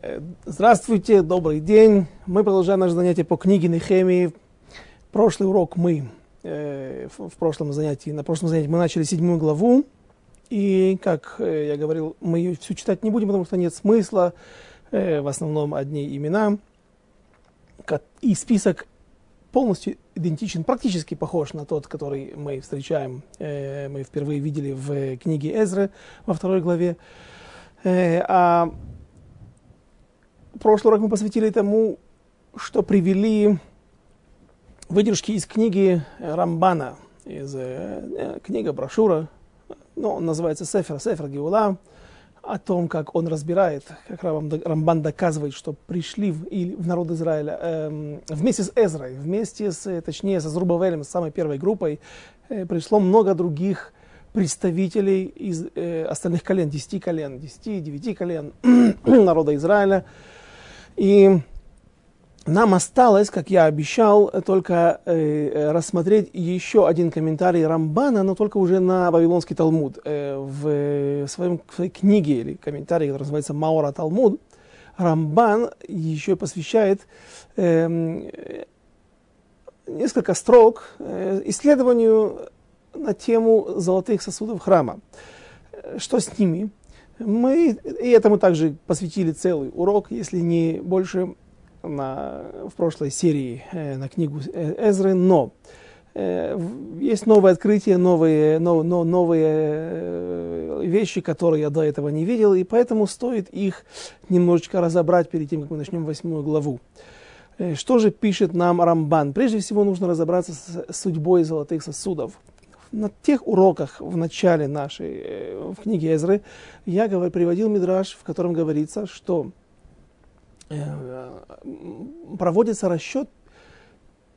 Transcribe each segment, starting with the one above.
Э, здравствуйте, добрый день. Мы продолжаем наше занятие по книге Нехемии. Прошлый урок мы э, в, прошлом занятии, на прошлом занятии мы начали седьмую главу. И, как э, я говорил, мы ее всю читать не будем, потому что нет смысла. В основном одни имена. И список полностью идентичен, практически похож на тот, который мы встречаем, мы впервые видели в книге Эзры во второй главе. А прошлый урок мы посвятили тому, что привели выдержки из книги Рамбана, из э, книга, брошюра, ну, он называется Сефер, Сефер Геула, о том, как он разбирает, как Рамбан доказывает, что пришли в, в народ Израиля э, вместе с Эзрой, вместе с, точнее, со Зрубавелем, с самой первой группой, э, пришло много других представителей из э, остальных колен, 10 колен, 10, 9 колен народа Израиля. И нам осталось, как я обещал, только э, рассмотреть еще один комментарий Рамбана, но только уже на Вавилонский Талмуд. Э, в, своем, в своей книге или комментарии, который называется Маура Талмуд, Рамбан еще посвящает э, несколько строк э, исследованию на тему золотых сосудов храма. Что с ними? Мы и этому также посвятили целый урок, если не больше, на, в прошлой серии э, на книгу э, Эзры, но э, есть новые открытия, новые, но, но, новые э, вещи, которые я до этого не видел, и поэтому стоит их немножечко разобрать перед тем, как мы начнем восьмую главу. Э, что же пишет нам Рамбан? Прежде всего нужно разобраться с судьбой золотых сосудов на тех уроках в начале нашей, э, в книге Эзры, я говорю, приводил мидраж, в котором говорится, что э, проводится расчет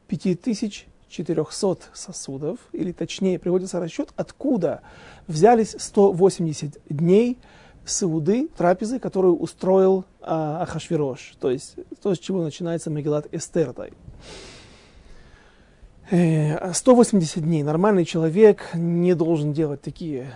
5400 сосудов, или точнее приводится расчет, откуда взялись 180 дней сауды, трапезы, которую устроил а, Ахашвирош, то есть то, с чего начинается Мегелат Эстертай. 180 э, дней нормальный человек не должен делать такие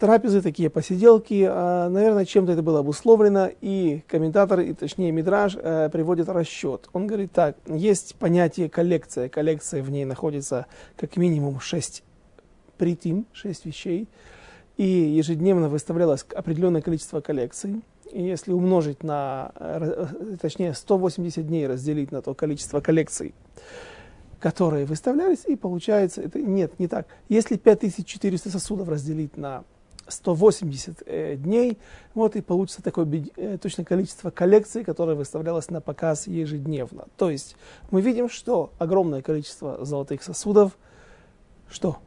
трапезы, такие посиделки. А, наверное, чем-то это было обусловлено, и комментатор, и точнее Мидраж, э, приводит расчет. Он говорит так, есть понятие коллекция. Коллекция в ней находится как минимум 6 притим, 6 вещей, и ежедневно выставлялось определенное количество коллекций. И если умножить на, э, точнее, 180 дней разделить на то количество коллекций, которые выставлялись, и получается, это нет, не так. Если 5400 сосудов разделить на 180 э, дней, вот и получится такое э, точное количество коллекций, которое выставлялось на показ ежедневно. То есть мы видим, что огромное количество золотых сосудов, что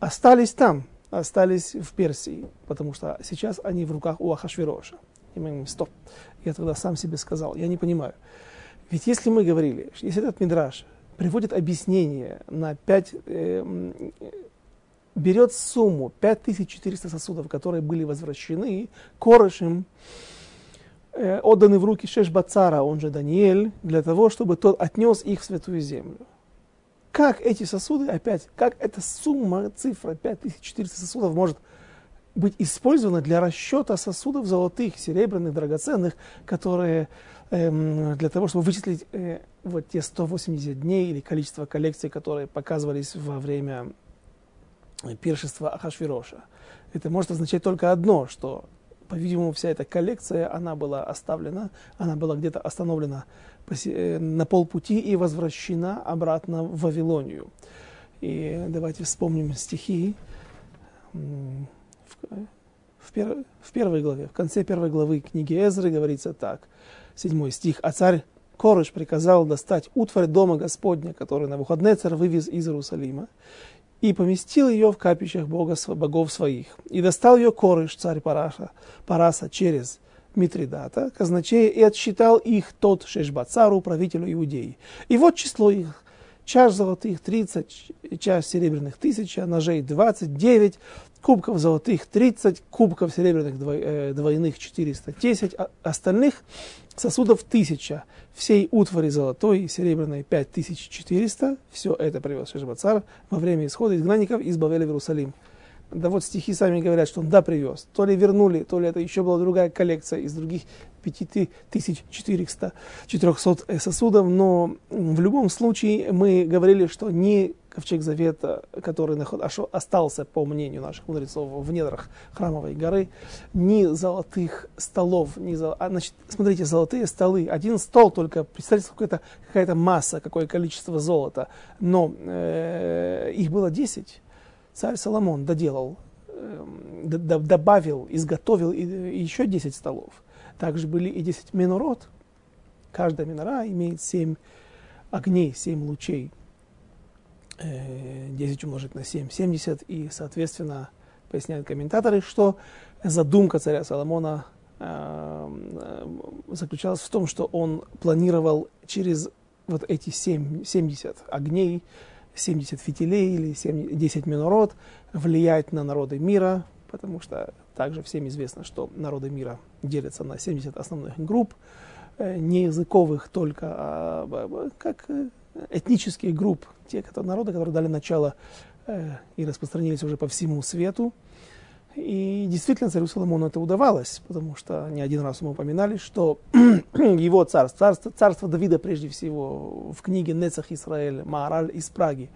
остались там, остались в Персии, потому что сейчас они в руках у Ахашвироша. И мы говорим, стоп, я тогда сам себе сказал, я не понимаю. Ведь если мы говорили, если этот мидраж приводит объяснение на 5, э, берет сумму 5400 сосудов, которые были возвращены Корышем, э, отданы в руки Шешбацара, он же Даниэль, для того, чтобы тот отнес их в святую землю. Как эти сосуды, опять, как эта сумма, цифра 5400 сосудов может быть использована для расчета сосудов золотых, серебряных, драгоценных, которые эм, для того, чтобы вычислить э, вот те 180 дней или количество коллекций, которые показывались во время пиршества Ахашвироша. Это может означать только одно, что, по-видимому, вся эта коллекция, она была оставлена, она была где-то остановлена э, на полпути и возвращена обратно в Вавилонию. И давайте вспомним стихи в, в первой главе, в конце первой главы книги Эзры говорится так – седьмой стих. А царь Корыш приказал достать утварь дома Господня, который на выходные царь вывез из Иерусалима, и поместил ее в капищах Бога, богов своих. И достал ее Корыш, царь Параша, Параса, через Митридата, казначея, и отсчитал их тот Шешбацару, правителю Иудеи. И вот число их. Чаш золотых 30, чаш серебряных тысяча, ножей 29, кубков золотых 30, кубков серебряных э, двойных 410, а остальных сосудов 1000, всей утвари золотой и серебряной 5400, все это привез Шешбацар во время исхода изгнанников из Бавеля в Иерусалим. Да вот стихи сами говорят, что он да привез. То ли вернули, то ли это еще была другая коллекция из других 5400 400 сосудов. Но в любом случае мы говорили, что не ковчег завета, который остался, по мнению наших мудрецов, в недрах храмовой горы, ни золотых столов, ни зол... а, значит, смотрите, золотые столы, один стол только, представьте, какая-то какая масса, какое количество золота, но э, их было 10 царь Соломон доделал, эм, добавил, изготовил еще 10 столов. Также были и 10 минород. Каждая минора имеет 7 огней, 7 лучей. 10 э, умножить на 7, 70. И, соответственно, поясняют комментаторы, что задумка царя Соломона эм, э, заключалась в том, что он планировал через вот эти 7, 70 огней 70 фитилей или 7, 10 минород влиять на народы мира, потому что также всем известно, что народы мира делятся на 70 основных групп, э, не языковых только, а как э, этнических групп, те которые, народы, которые дали начало э, и распространились уже по всему свету. И действительно царю Соломону это удавалось, потому что не один раз мы упоминали, что его царство, царство, царство Давида прежде всего в книге Нецах Израиль, Маараль из Праги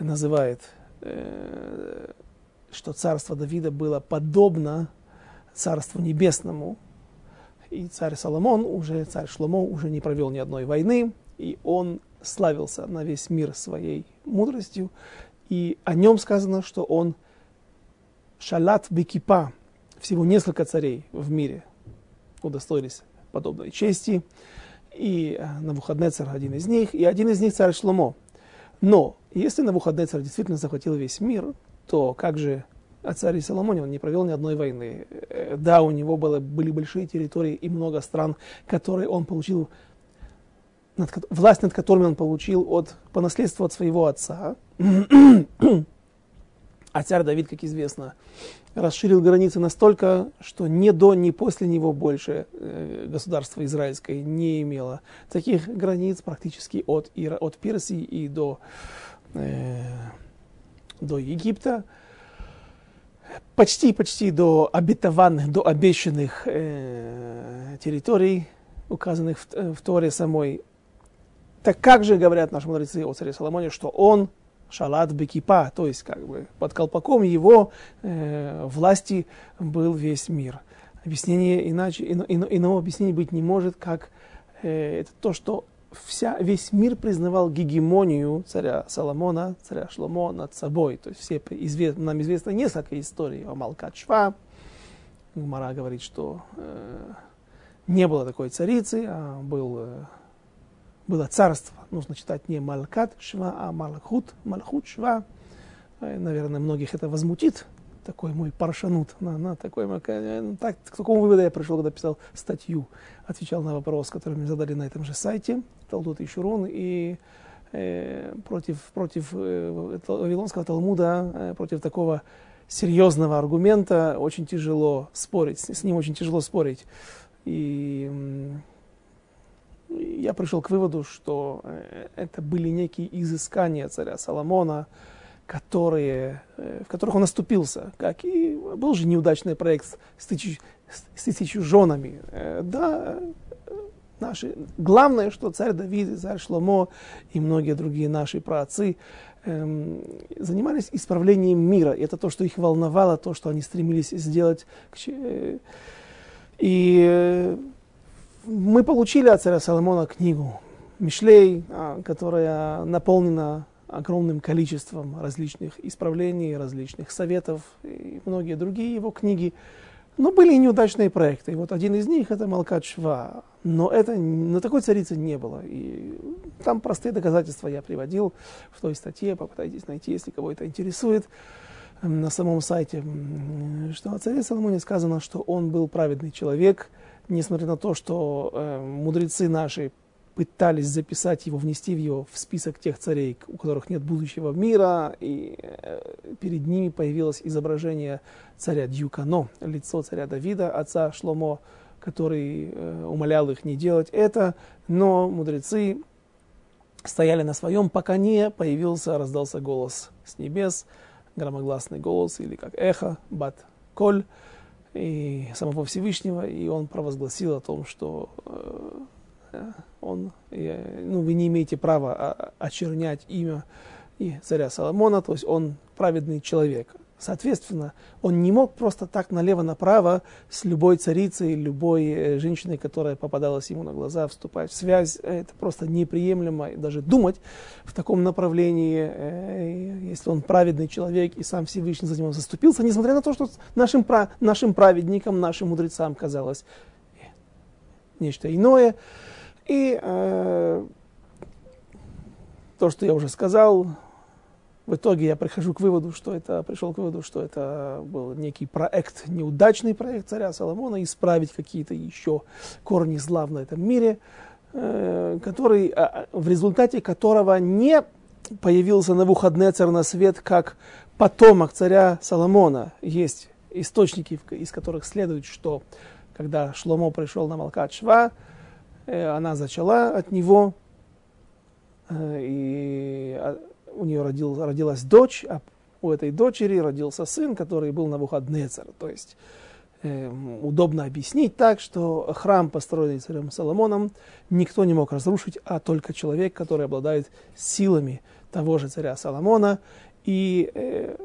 называет, э, что царство Давида было подобно царству небесному. И царь Соломон, уже царь Шломо, уже не провел ни одной войны, и он славился на весь мир своей мудростью. И о нем сказано, что он – Шалат Бекипа, всего несколько царей в мире удостоились подобной чести. И э, Навуходнецар один из них, и один из них царь Шломо. Но если Навуходнецар действительно захватил весь мир, то как же о царе Соломоне он не провел ни одной войны. Э, да, у него было, были большие территории и много стран, которые он получил, над, власть над которыми он получил от, по наследству от своего отца. А царь Давид, как известно, расширил границы настолько, что ни до, ни после него больше э, государство израильское не имело таких границ практически от, от Персии и до, э, до Египта. Почти-почти до обетованных, до обещанных э, территорий, указанных в, в Торе самой. Так как же говорят наши мудрецы о царе Соломоне, что он шалат бекипа, то есть как бы под колпаком его э, власти был весь мир. Объяснение иначе, ино, ино, иного объяснения быть не может, как э, это то, что вся, весь мир признавал гегемонию царя Соломона, царя Шломо над собой. То есть все извест, нам известно несколько историй о Малкат Шва. Мара говорит, что э, не было такой царицы, а был э, было царство. Нужно читать не Малкат Шва, а Малхут, Малхут Шва. Э, наверное, многих это возмутит, такой мой паршанут. На, на, такой, э, так, к такому выводу я пришел, когда писал статью, отвечал на вопрос, который мне задали на этом же сайте, Талдут и Шурун, и э, против, против э, Вавилонского Талмуда, э, против такого серьезного аргумента очень тяжело спорить, с, с ним очень тяжело спорить. И я пришел к выводу, что э, это были некие изыскания царя Соломона, которые, э, в которых он оступился, как и был же неудачный проект с, тысяч, с тысячу женами. Э, да, наши, главное, что царь Давид, царь Шломо и многие другие наши праотцы эм, занимались исправлением мира. И это то, что их волновало, то, что они стремились сделать. И мы получили от царя Соломона книгу Мишлей, а, которая наполнена огромным количеством различных исправлений, различных советов и многие другие его книги. Но были и неудачные проекты. И вот один из них это Малкат Шва. Но это, на такой царицы не было. И там простые доказательства я приводил в той статье. Попытайтесь найти, если кого это интересует на самом сайте, что о царе Соломоне сказано, что он был праведный человек, несмотря на то, что э, мудрецы наши пытались записать его, внести его в список тех царей, у которых нет будущего мира, и э, перед ними появилось изображение царя Дьюкано, лицо царя Давида, отца Шломо, который э, умолял их не делать это, но мудрецы стояли на своем, пока не появился, раздался голос с небес, громогласный голос или как эхо, бат коль, и самого Всевышнего, и он провозгласил о том, что э, он, ну, вы не имеете права очернять имя и царя Соломона, то есть он праведный человек. Соответственно, он не мог просто так налево-направо с любой царицей, любой э, женщиной, которая попадалась ему на глаза, вступать в связь. Это просто неприемлемо. даже думать в таком направлении, э, если он праведный человек и сам Всевышний за него заступился, несмотря на то, что нашим, нашим праведникам, нашим мудрецам казалось нечто иное. И э, то, что я уже сказал, в итоге я прихожу к выводу, что это, пришел к выводу, что это был некий проект, неудачный проект царя Соломона, исправить какие-то еще корни зла в этом мире, э, который, а, а, в результате которого не появился на Навуходнецер на свет как потомок царя Соломона. Есть источники, из которых следует, что когда Шломо пришел на Малкат Шва, э, она зачала от него, э, и у нее родил, родилась дочь, а у этой дочери родился сын, который был на Навуходнецер. То есть э, удобно объяснить так, что храм, построенный царем Соломоном, никто не мог разрушить, а только человек, который обладает силами того же царя Соломона. И э,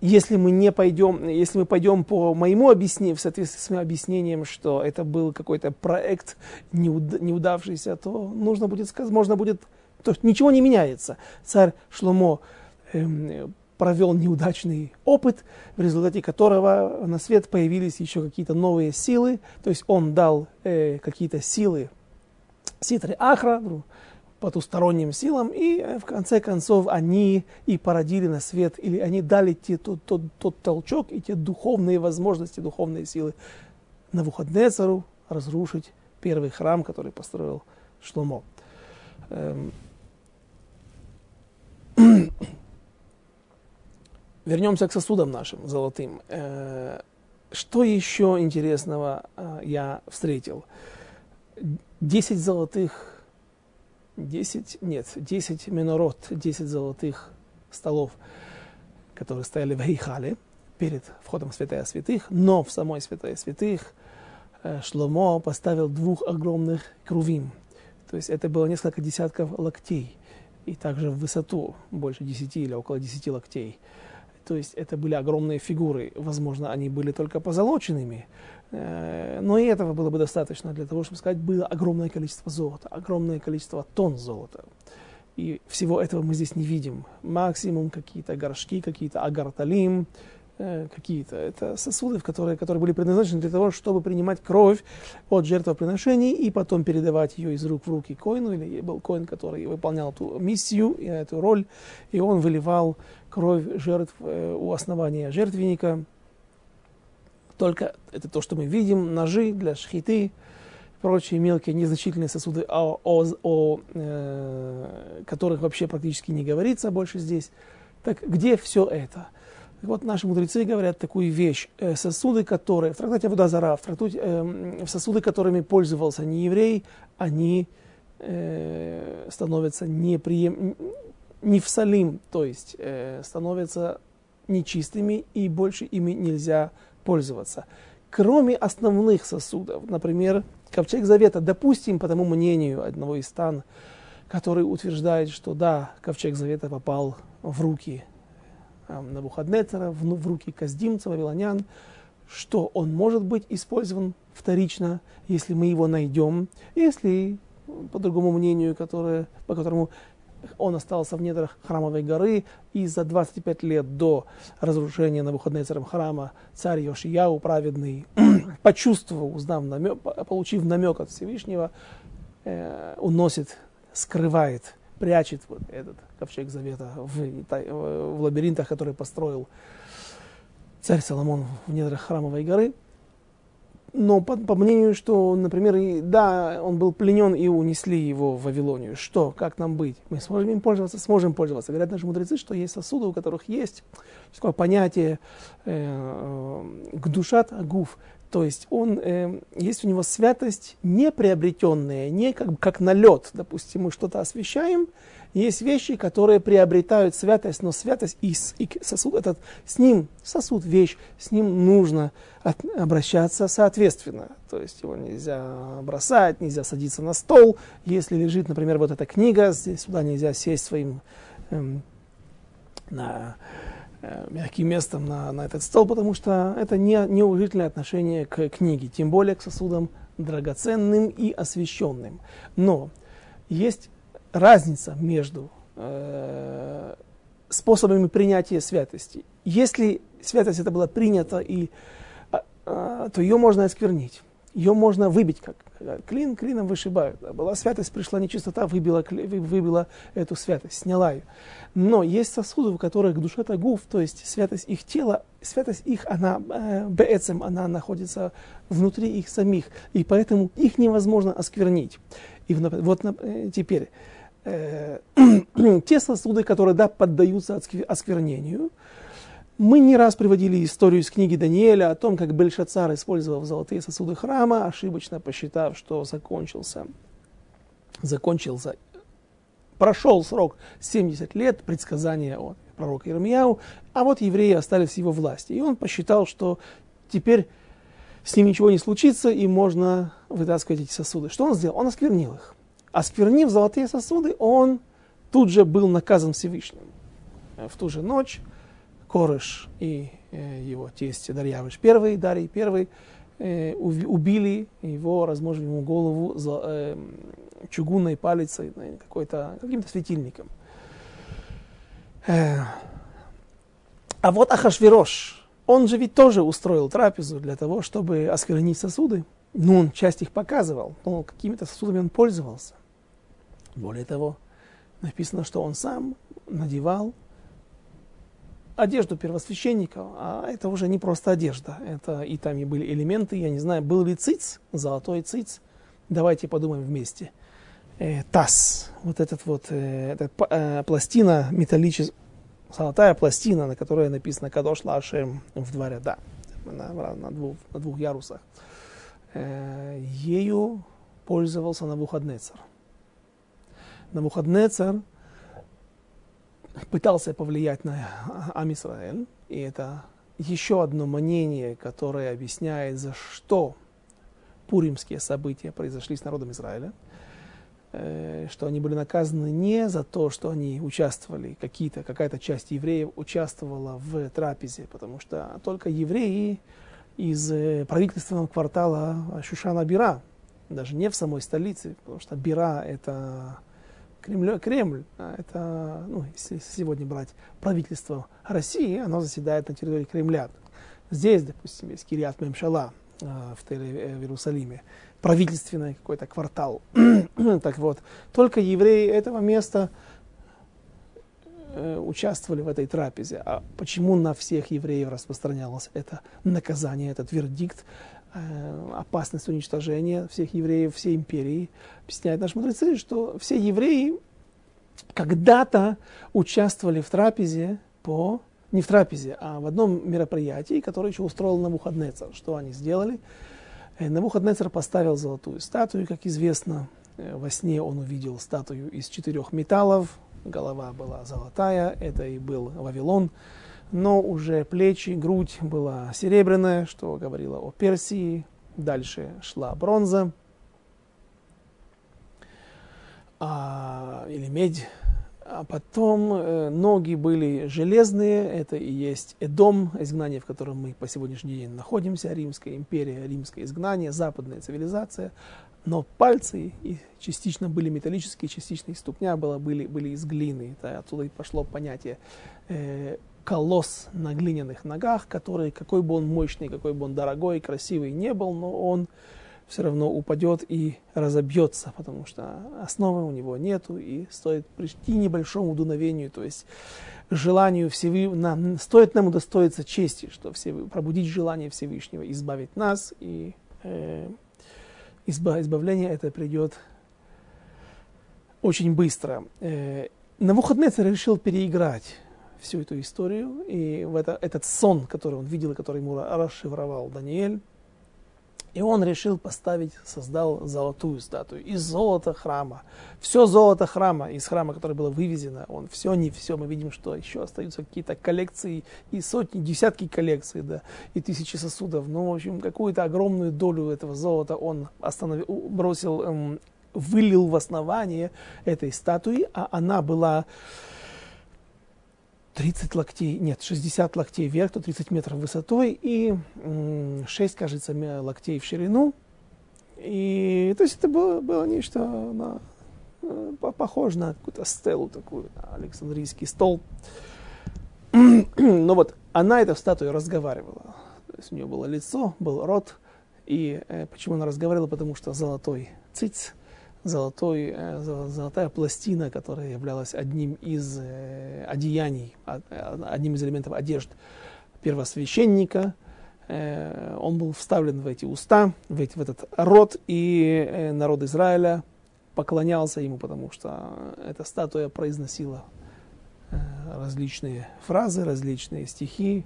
если мы не пойдем, если мы пойдем по моему объяснению, в соответствии с моим объяснением, что это был какой-то проект неудавшийся, то нужно будет можно будет то есть ничего не меняется. Царь Шломо э, провел неудачный опыт, в результате которого на свет появились еще какие-то новые силы. То есть он дал э, какие-то силы Ситре Ахра, потусторонним силам, и э, в конце концов они и породили на свет, или они дали те, тот, тот, тот толчок и те духовные возможности, духовные силы на Навуходнецару разрушить первый храм, который построил Шломо. Вернемся к сосудам нашим золотым. Э, что еще интересного э, я встретил? Десять золотых, десять, нет, десять минорот, десять золотых столов, которые стояли в Эйхале перед входом в Святая Святых, но в самой Святая Святых э, Шломо поставил двух огромных крувим. То есть это было несколько десятков локтей и также в высоту больше 10 или около 10 локтей. То есть это были огромные фигуры. Возможно, они были только позолоченными, э, но и этого было бы достаточно для того, чтобы сказать, было огромное количество золота, огромное количество тонн золота. И всего этого мы здесь не видим. Максимум какие-то горшки, какие-то агарталим, Э, какие-то. Это сосуды, которые, которые были предназначены для того, чтобы принимать кровь от жертвоприношений и потом передавать ее из рук в руки коину. Или был коин, который выполнял эту миссию и эту роль, и он выливал кровь жертв э, у основания жертвенника. Только это то, что мы видим, ножи для шхиты, прочие мелкие незначительные сосуды, о, о, о э, которых вообще практически не говорится больше здесь. Так где все это? Так вот, наши мудрецы говорят такую вещь. Э, сосуды, которые, в трактате Водозара, в, трактате, э, в сосуды, которыми пользовался не еврей, они э, становятся неприем... не в салим, то есть э, становятся нечистыми и больше ими нельзя пользоваться. Кроме основных сосудов, например, ковчег завета, допустим, по тому мнению одного из стан, который утверждает, что да, ковчег завета попал в руки Навуходнецера в, в руки каздимца, вавилонян, что он может быть использован вторично, если мы его найдем, если, по другому мнению, которое, по которому он остался в недрах храмовой горы, и за 25 лет до разрушения Навуходнецером храма царь Йошияу, праведный, почувствовал, узнав намек, получив намек от Всевышнего, э, уносит, скрывает прячет вот этот ковчег завета в, в лабиринтах, который построил царь Соломон в недрах храмовой горы. Но по, по мнению, что, например, и, да, он был пленен и унесли его в Вавилонию. Что? Как нам быть? Мы сможем им пользоваться? Сможем пользоваться. Говорят наши мудрецы, что есть сосуды, у которых есть такое понятие э, гдушат агуф, то есть он, э, есть у него святость не приобретенная, не как, как налет. Допустим, мы что-то освещаем, Есть вещи, которые приобретают святость, но святость и, и сосуд этот, с ним, сосуд, вещь, с ним нужно от, обращаться соответственно. То есть его нельзя бросать, нельзя садиться на стол. Если лежит, например, вот эта книга, здесь сюда нельзя сесть своим эм, на мягким местом на, на этот стол, потому что это не, неуважительное отношение к книге, тем более к сосудам драгоценным и освященным. Но есть разница между э, способами принятия святости. Если святость это была принята, и, э, э, то ее можно осквернить. Ее можно выбить, как клин клином вышибают. Была святость, пришла нечистота, выбила, выбила эту святость, сняла ее. Но есть сосуды, у которых душа тагув, то есть святость их тела, святость их, она э, бецем, она находится внутри их самих, и поэтому их невозможно осквернить. И вот э, теперь, э, те сосуды, которые да, поддаются осквернению, мы не раз приводили историю из книги Даниэля о том, как Бельшацар использовал золотые сосуды храма, ошибочно посчитав, что закончился, закончился, прошел срок 70 лет предсказания от пророка Ирмияу, а вот евреи остались в его власти. И он посчитал, что теперь с ним ничего не случится, и можно вытаскивать эти сосуды. Что он сделал? Он осквернил их. Осквернив золотые сосуды, он тут же был наказан Всевышним. В ту же ночь Корыш и э, его тесть Дарьявыш первый, Дарий первый, э, убили его, размножили ему голову за, э, чугунной палицей, какой-то, каким-то светильником. Э, а вот Ахашвирош, он же ведь тоже устроил трапезу для того, чтобы осквернить сосуды. Ну, он часть их показывал, но какими-то сосудами он пользовался. Более того, написано, что он сам надевал одежду первосвященника, а это уже не просто одежда, это и там и были элементы, я не знаю, был ли циц, золотой циц, давайте подумаем вместе. Э, таз, вот этот вот, э, эта э, пластина металлическая, золотая пластина, на которой написано Кадош Лашем в два ряда, на, на, двух, на двух ярусах. Э, ею пользовался Навуходнецар. Навуходнецар – пытался повлиять на Амисраэль, и это еще одно мнение, которое объясняет, за что пуримские события произошли с народом Израиля, э, что они были наказаны не за то, что они участвовали, какие-то, какая-то часть евреев участвовала в трапезе, потому что только евреи из э, правительственного квартала Шушана Бира, даже не в самой столице, потому что Бира это Кремль, Кремль а это, ну, если сегодня брать правительство России, оно заседает на территории Кремля. Здесь, допустим, есть Кириат Мемшала а, в, Теле, э, в Иерусалиме, правительственный какой-то квартал. так вот, только евреи этого места э, участвовали в этой трапезе. А почему на всех евреев распространялось это наказание, этот вердикт? Э, опасность уничтожения всех евреев, всей империи. Объясняют наши мудрецы, что все евреи когда-то участвовали в трапезе по не в трапезе, а в одном мероприятии, которое еще устроил Навуходнецер. Что они сделали? Э, Навуходнецер поставил золотую статую, как известно. Э, во сне он увидел статую из четырех металлов. Голова была золотая, это и был Вавилон но уже плечи, грудь была серебряная, что говорило о Персии. Дальше шла бронза а, или медь. А потом э, ноги были железные, это и есть Эдом, изгнание, в котором мы по сегодняшний день находимся, Римская империя, римское изгнание, западная цивилизация. Но пальцы и частично были металлические, частично и ступня была, были, были из глины. Это отсюда и пошло понятие э, колосс на глиняных ногах, который, какой бы он мощный, какой бы он дорогой, красивый не был, но он все равно упадет и разобьется, потому что основы у него нету, и стоит прийти небольшому дуновению, то есть желанию Всевышнего, стоит нам удостоиться чести, что все, пробудить желание Всевышнего, избавить нас, и э, изба, избавление это придет очень быстро. Э, на выходные решил переиграть всю эту историю, и в это, этот сон, который он видел, и который ему расшифровал Даниэль, И он решил поставить, создал золотую статую из золота храма. Все золото храма, из храма, которое было вывезено, он все, не все, мы видим, что еще остаются какие-то коллекции, и сотни, десятки коллекций, да, и тысячи сосудов. Ну, в общем, какую-то огромную долю этого золота он остановил, бросил, эм, вылил в основание этой статуи, а она была 30 локтей, нет, 60 локтей вверх, то 30 метров высотой и 6, кажется, локтей в ширину. И то есть это было, было нечто на, э, похоже на какую-то стелу такую, Александрийский стол. Но вот она, эта статуя, разговаривала. То есть у нее было лицо, был рот. И э, почему она разговаривала? Потому что золотой циц – золотой, э, золотая пластина, которая являлась одним из э, одеяний, э, одним из элементов одежд первосвященника. Он был вставлен в эти уста, в, в этот рот, и народ Израиля поклонялся ему, потому что эта статуя произносила различные фразы, различные стихи,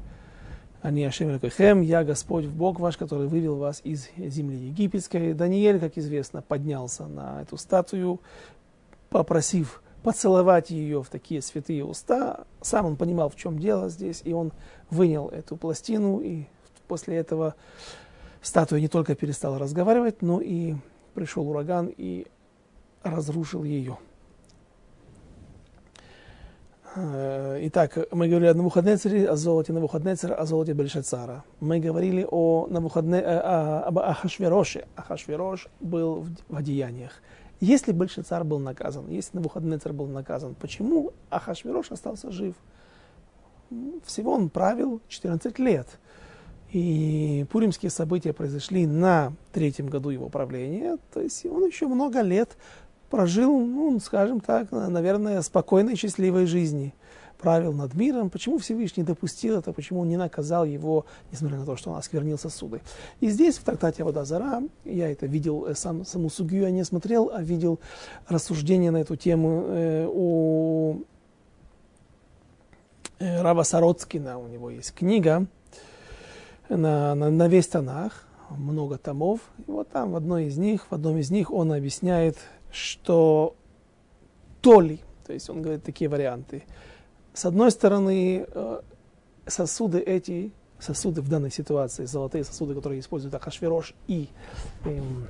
они Ашем Элокехем, я Господь Бог ваш, который вывел вас из земли египетской. Даниэль, как известно, поднялся на эту статую, попросив поцеловать ее в такие святые уста. Сам он понимал, в чем дело здесь, и он вынял эту пластину, и после этого статуя не только перестала разговаривать, но и пришел ураган и разрушил ее. Э, итак, мы говорили о Навуходнецере, о золоте Навуходнецера, о золоте Бельшацара. Мы говорили о Навуходне... Э, об Ахашвероше. Ахашверош был в одеяниях. Если Бельшацар был наказан, если Навуходнецер был наказан, почему Ахашверош остался жив? Всего он правил 14 лет. И пуримские события произошли на третьем году его правления, то есть он еще много лет прожил, ну, скажем так, наверное, спокойной, счастливой жизни. Правил над миром. Почему Всевышний допустил это, почему он не наказал его, несмотря на то, что он осквернил сосуды. И здесь, в трактате Водозара, я это видел, э, сам, саму сугию я не смотрел, а видел рассуждения на эту тему э, у э, Сароцкина, у него есть книга на, на, на весь Танах, много томов. И вот там в одной из них, в одном из них он объясняет что то ли, то есть он говорит такие варианты. С одной стороны, э, сосуды эти, сосуды в данной ситуации, золотые сосуды, которые используют Ахашверош и эм,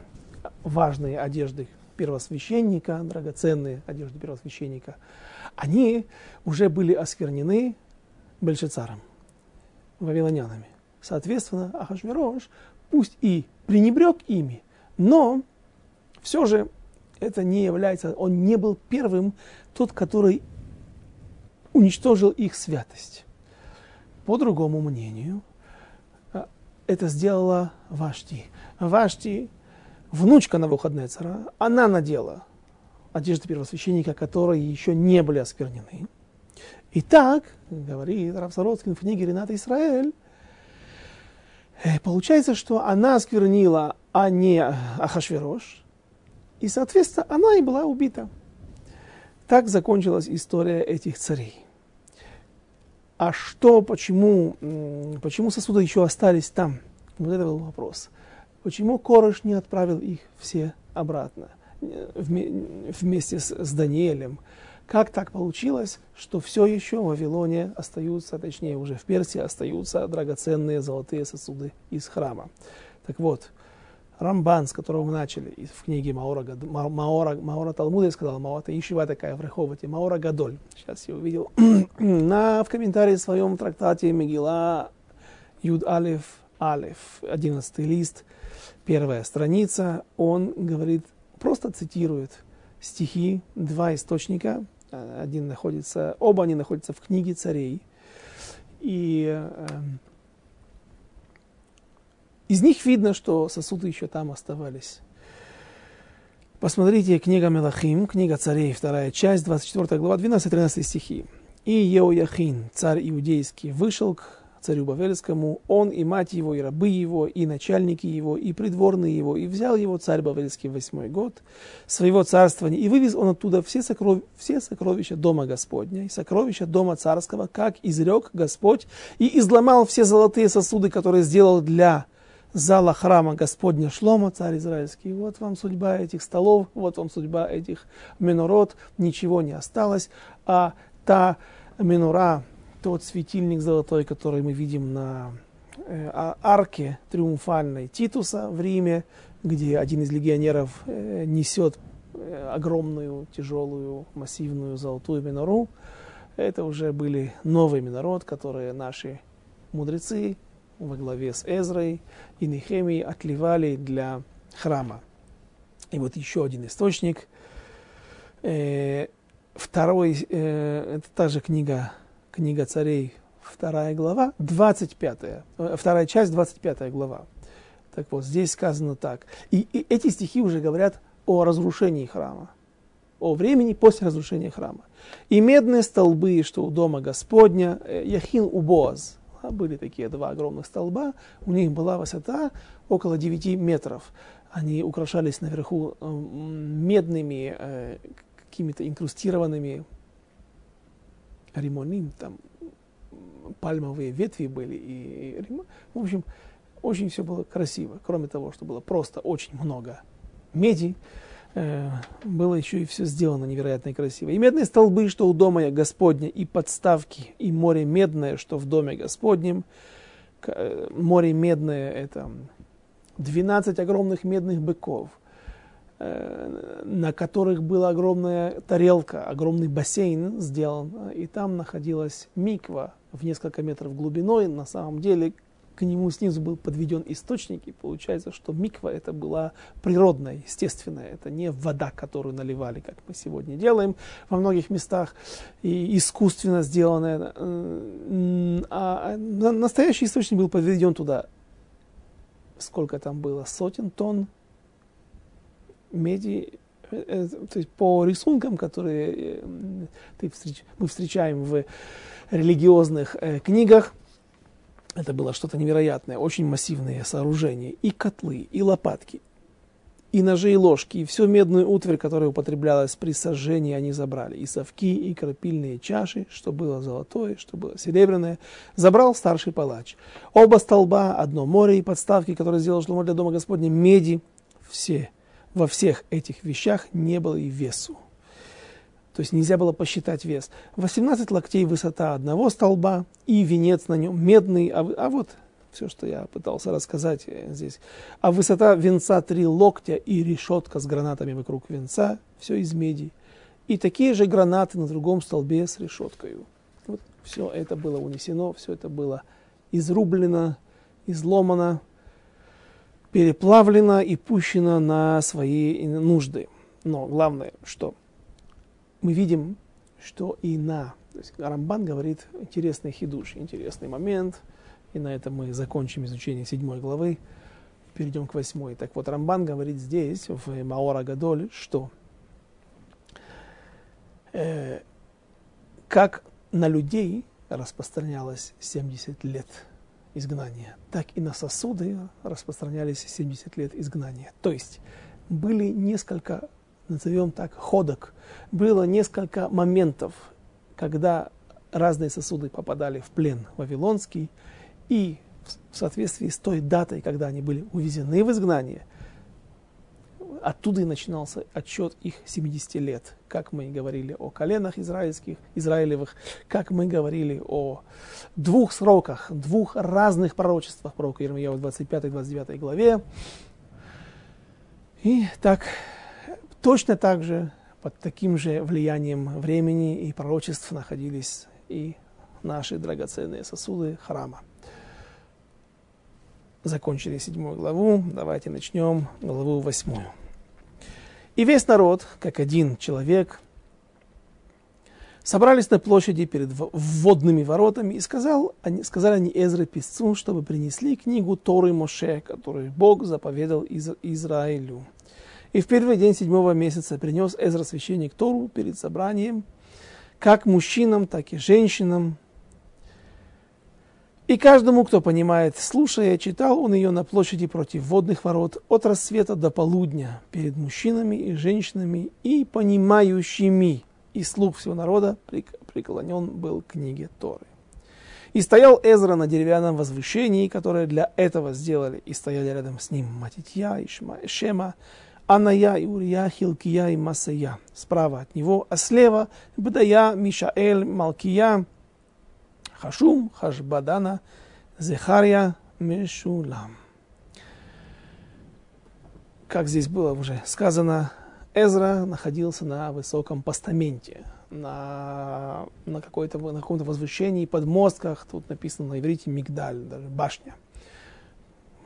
важные одежды первосвященника, драгоценные одежды первосвященника, они уже были осквернены Бельшицаром, вавилонянами. Соответственно, Ахашверош пусть и пренебрег ими, но все же это не является, он не был первым, тот, который уничтожил их святость. По другому мнению, а, это сделала Вашти. Вашти, внучка на выходные цара, она надела одежды первосвященника, которые еще не были осквернены. И так, говорит Равсародский в книге Рената Израиль, э, получается, что она осквернила, а не Ахашверош, и, соответственно, она и была убита. Так закончилась история этих царей. А что, почему, почему сосуды еще остались там? Вот это был вопрос. Почему Корыш не отправил их все обратно вместе с, с Даниэлем? Как так получилось, что все еще в Вавилоне остаются, точнее уже в Персии остаются драгоценные золотые сосуды из храма? Так вот, Рамбан, с которого мы начали, в книге Маора, Маора, Маора Талмуда, я сказал, Маора, Ишива такая в Реховате, Маора Гадоль. Сейчас я увидел. На, в комментарии в своем трактате Мегила Юд Алиф Алиф, 11 лист, первая страница, он говорит, просто цитирует стихи, два источника, один находится, оба они находятся в книге царей, и э, из них видно, что сосуды еще там оставались. Посмотрите книга Мелахим, книга царей, вторая часть, 24 глава, 12-13 стихи. «И Еояхин, царь иудейский, вышел к царю Бавельскому, он и мать его, и рабы его, и начальники его, и придворные его, и взял его царь Бавельский в восьмой год своего царствования, и вывез он оттуда все, сокров... все сокровища дома Господня, и сокровища дома царского, как изрек Господь, и изломал все золотые сосуды, которые сделал для зала храма Господня Шлома, царь израильский. Вот вам судьба этих столов, вот вам судьба этих минород, ничего не осталось. А та минура, тот светильник золотой, который мы видим на э, а, арке триумфальной Титуса в Риме, где один из легионеров э, несет э, огромную, тяжелую, массивную золотую минору. Это уже были новый минород, которые наши мудрецы во главе с Эзрой и Нехемией отливали для храма. И вот еще один источник. Э, второй, э, это та же книга, книга царей, вторая глава, 25, э, вторая часть, 25 глава. Так вот, здесь сказано так. И, и эти стихи уже говорят о разрушении храма, о времени после разрушения храма. И медные столбы, что у дома Господня, Яхин Убоаз, были такие два огромных столба, у них была высота около 9 метров. Они украшались наверху э, медными, э, какими-то инкрустированными ремоним, там пальмовые ветви были. И, и, в общем, очень все было красиво. Кроме того, что было просто очень много меди, было еще и все сделано невероятно красиво. И медные столбы, что у дома Господня, и подставки, и море медное, что в доме Господнем. Э, море медное – это 12 огромных медных быков, э, на которых была огромная тарелка, огромный бассейн сделан, и там находилась миква в несколько метров глубиной. На самом деле к нему снизу был подведен источник, и получается, что миква это была природная, естественная, это не вода, которую наливали, как мы сегодня делаем во многих местах, и искусственно сделанная. А настоящий источник был подведен туда, сколько там было, сотен тонн меди, э, э, то есть по рисункам, которые э, ты встреч, мы встречаем в религиозных книгах, это было что-то невероятное, очень массивные сооружения. И котлы, и лопатки, и ножи, и ложки, и всю медную утварь, которая употреблялась при сожжении, они забрали. И совки, и крапильные чаши, что было золотое, что было серебряное, забрал старший палач. Оба столба, одно море и подставки, которые сделал Шломо для Дома Господня, меди, все. Во всех этих вещах не было и весу. То есть нельзя было посчитать вес. 18 локтей высота одного столба и венец на нем медный, а, а вот все, что я пытался рассказать э, здесь. А высота венца 3 локтя и решетка с гранатами вокруг венца, все из меди. И такие же гранаты на другом столбе с решеткой. Вот все это было унесено, все это было изрублено, изломано, переплавлено и пущено на свои нужды. Но главное, что мы видим, что и на... То есть Рамбан говорит интересный хидуш, интересный момент, и на этом мы закончим изучение седьмой главы, перейдем к восьмой. Так вот, Рамбан говорит здесь, в Маора Гадоль, что э, как на людей распространялось 70 лет изгнания, так и на сосуды распространялись 70 лет изгнания. То есть были несколько назовем так, ходок, было несколько моментов, когда разные сосуды попадали в плен вавилонский, и в соответствии с той датой, когда они были увезены в изгнание, оттуда и начинался отчет их 70 лет. Как мы говорили о коленах израильских, израилевых, как мы говорили о двух сроках, двух разных пророчествах пророка Ермия в 25-29 главе. И так Точно так же, под таким же влиянием времени и пророчеств находились и наши драгоценные сосуды храма. Закончили седьмую главу, давайте начнем главу восьмую. И весь народ, как один человек, собрались на площади перед вводными воротами и сказал, они, сказали они Эзре писцу, чтобы принесли книгу Торы Моше, которую Бог заповедал из, Израилю. И в первый день седьмого месяца принес Эзра священник Тору перед собранием, как мужчинам, так и женщинам. И каждому, кто понимает, слушая, читал он ее на площади против водных ворот от рассвета до полудня перед мужчинами и женщинами и понимающими. И слух всего народа преклонен был к книге Торы. И стоял Эзра на деревянном возвышении, которое для этого сделали, и стояли рядом с ним Матитья, и Шема, Аная, и Урия, Хилкия и Масая. Справа от него, а слева Бдая, Мишаэль, Малкия, Хашум, Хашбадана, Зехария, Мешулам. Как здесь было уже сказано, Эзра находился на высоком постаменте, на, на, какой-то, на каком-то возвышении, подмостках, тут написано на иврите мигдаль, даже башня.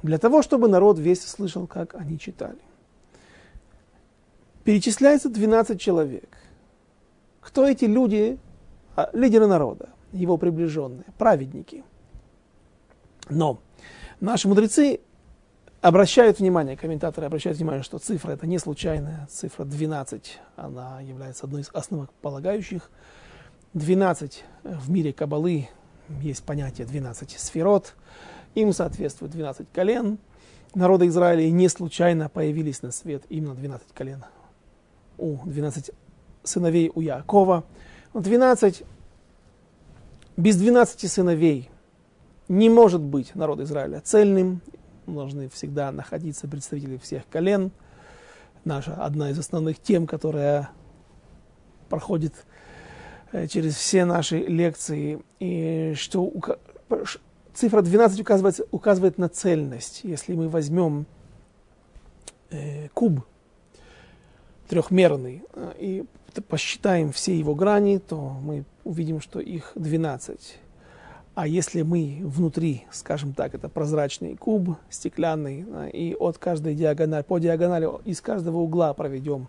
Для того, чтобы народ весь слышал, как они читали. Перечисляется 12 человек. Кто эти люди? А, лидеры народа, его приближенные, праведники. Но наши мудрецы обращают внимание, комментаторы обращают внимание, что цифра это не случайная, цифра 12, она является одной из основополагающих. 12 в мире Кабалы есть понятие 12 сферот, им соответствует 12 колен. Народы Израиля не случайно появились на свет именно 12 колен. У 12 сыновей у Якова. 12, без 12 сыновей не может быть народ Израиля цельным, должны всегда находиться представители всех колен. Наша одна из основных тем, которая проходит э, через все наши лекции, и что цифра 12 указывает, указывает на цельность. Если мы возьмем э, куб трехмерный э, и посчитаем все его грани, то мы увидим, что их 12. А если мы внутри, скажем так, это прозрачный куб стеклянный, и от каждой диагонали, по диагонали из каждого угла проведем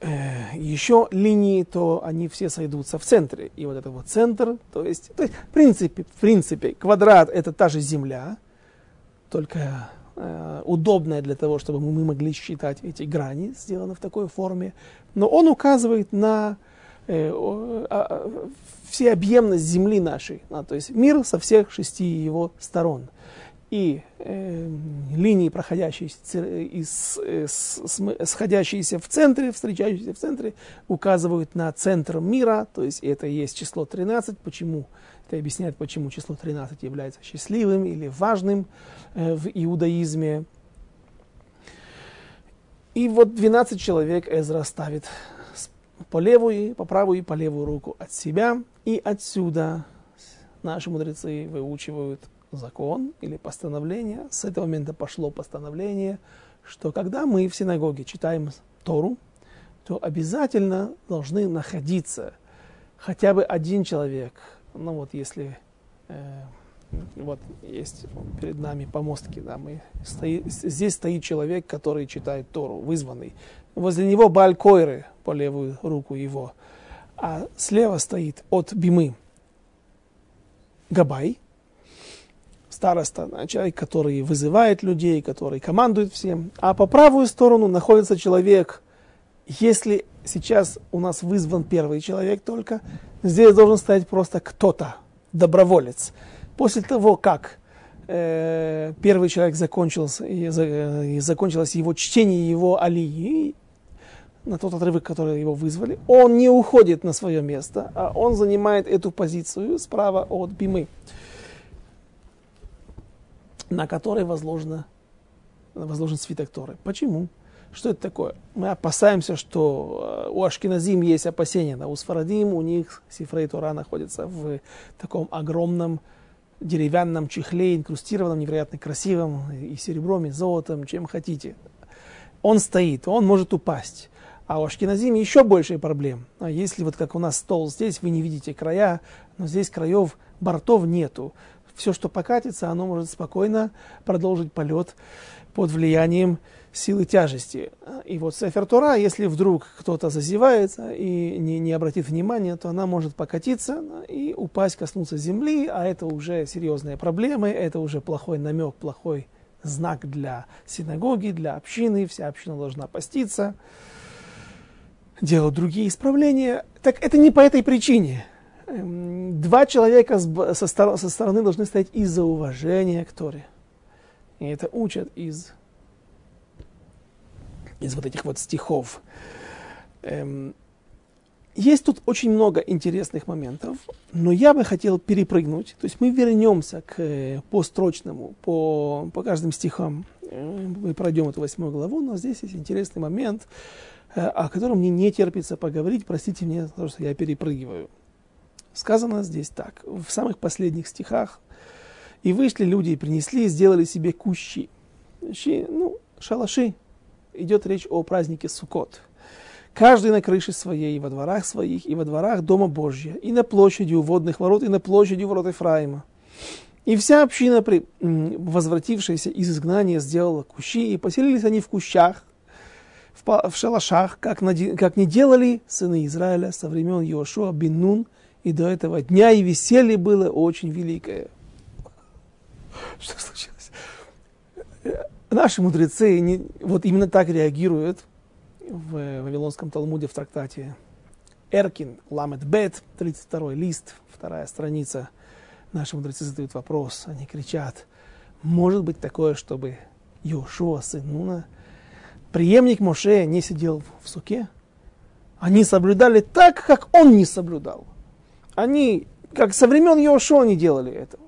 э, еще линии, то они все сойдутся в центре. И вот это вот центр, то есть, то есть в, принципе, в принципе, квадрат это та же Земля, только э, удобная для того, чтобы мы могли считать эти грани, сделаны в такой форме. Но он указывает на э, э, всеобъемность Земли нашей, а, то есть мир со всех шести его сторон. И э, линии, проходящиеся, из, э, сходящиеся в центре, встречающиеся в центре, указывают на центр мира, то есть это и есть число 13. Почему? Это объясняет, почему число 13 является счастливым или важным э, в иудаизме. И вот 12 человек Эзра ставит по левую, по правую и по левую руку от себя. И отсюда наши мудрецы выучивают закон или постановление. С этого момента пошло постановление, что когда мы в синагоге читаем Тору, то обязательно должны находиться хотя бы один человек. Ну вот если э, вот есть перед нами помостки, да, мы стои, здесь стоит человек, который читает Тору, вызванный. Возле него Балькойры по левую руку его, а слева стоит от Бимы Габай, староста, человек, который вызывает людей, который командует всем, а по правую сторону находится человек, если сейчас у нас вызван первый человек только, здесь должен стоять просто кто-то, доброволец. После того, как э, первый человек закончился, и, и закончилось его чтение его алии, на тот отрывок, который его вызвали, он не уходит на свое место, а он занимает эту позицию справа от Бимы, на которой возложено, возложен свиток Торы. Почему? Что это такое? Мы опасаемся, что э, у Ашкиназим есть опасения, да, у Сфарадим, у них Сифрей Тора находится в таком огромном деревянном чехле, инкрустированном, невероятно красивом, и серебром, и золотом, чем хотите. Он стоит, он может упасть. А у Ашкиназиме еще больше проблем. А если вот как у нас стол здесь, вы не видите края, но здесь краев, бортов нету. Все, что покатится, оно может спокойно продолжить полет под влиянием силы тяжести. И вот Сефер Тора, если вдруг кто-то зазевается и не, не обратит внимания, то она может покатиться и упасть, коснуться земли, а это уже серьезные проблемы, это уже плохой намек, плохой знак для синагоги, для общины, вся община должна поститься делают другие исправления. Так это не по этой причине. Эм, два человека со, со стороны должны стоять из-за уважения к Торе. И это учат из, из вот этих вот стихов. Эм, есть тут очень много интересных моментов, но я бы хотел перепрыгнуть. То есть мы вернемся к э, построчному, по, по каждым стихам. Э, мы пройдем эту восьмую главу, но здесь есть интересный момент, э, о котором мне не терпится поговорить. Простите меня то, что я перепрыгиваю. Сказано здесь так, в самых последних стихах. «И вышли люди, и принесли, и сделали себе кущи». Щи, ну, шалаши. Идет речь о празднике Суккот каждый на крыше своей, и во дворах своих, и во дворах Дома Божья, и на площади у водных ворот, и на площади у ворот Ефраима. И вся община, возвратившаяся из изгнания, сделала кущи, и поселились они в кущах, в, шалашах, как не делали сыны Израиля со времен Иошуа бин Нун, и до этого дня, и веселье было очень великое. Что случилось? Наши мудрецы не, вот именно так реагируют в Вавилонском Талмуде в трактате Эркин, Ламет Бет, 32 лист, вторая страница. Наши мудрецы задают вопрос, они кричат, может быть такое, чтобы Йошуа, сын Нуна, преемник Моше, не сидел в суке? Они соблюдали так, как он не соблюдал. Они, как со времен Йошуа, не делали этого.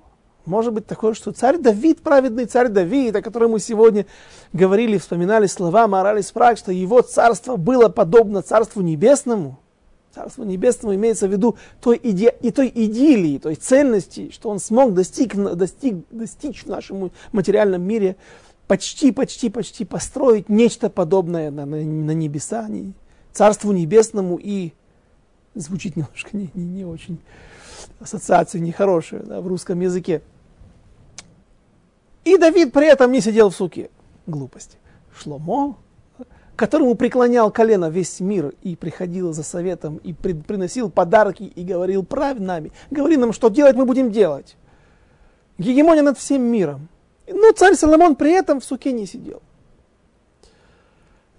Может быть такое, что царь Давид, праведный царь Давид, о котором мы сегодня говорили, вспоминали слова Морали Спраг, что его царство было подобно царству небесному. Царство небесному имеется в виду той иде, и той идиллии, той цельности, что он смог достиг, достиг, достичь в нашем материальном мире, почти, почти, почти построить нечто подобное на, на небеса, царству небесному и звучит немножко не, не, не очень ассоциацию нехорошую да, в русском языке. И Давид при этом не сидел в суке. Глупости. Шломо, которому преклонял колено весь мир и приходил за советом и приносил подарки и говорил, правь нами, говори нам, что делать мы будем делать. Гегемония над всем миром. Но царь Соломон при этом в суке не сидел.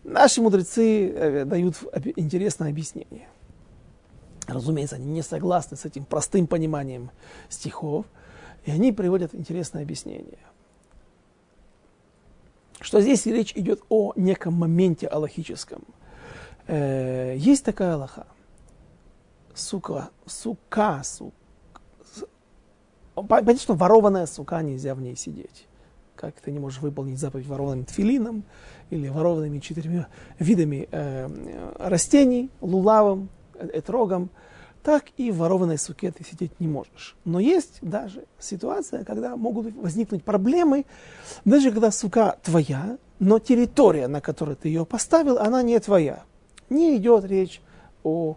Наши мудрецы э, дают интересное объяснение. Разумеется, они не согласны с этим простым пониманием стихов, и они приводят интересное объяснение что здесь речь идет о неком моменте аллахическом. Э, есть такая аллаха. Сука, сука, сука. Понятно, что ворованная сука, нельзя в ней сидеть. Как ты не можешь выполнить заповедь ворованным тфилином или ворованными четырьмя видами э, растений, лулавом, этрогом. Э, так и в ворованной суке ты сидеть не можешь. Но есть даже ситуация, когда могут возникнуть проблемы, даже когда сука твоя, но территория, на которой ты ее поставил, она не твоя. Не идет речь о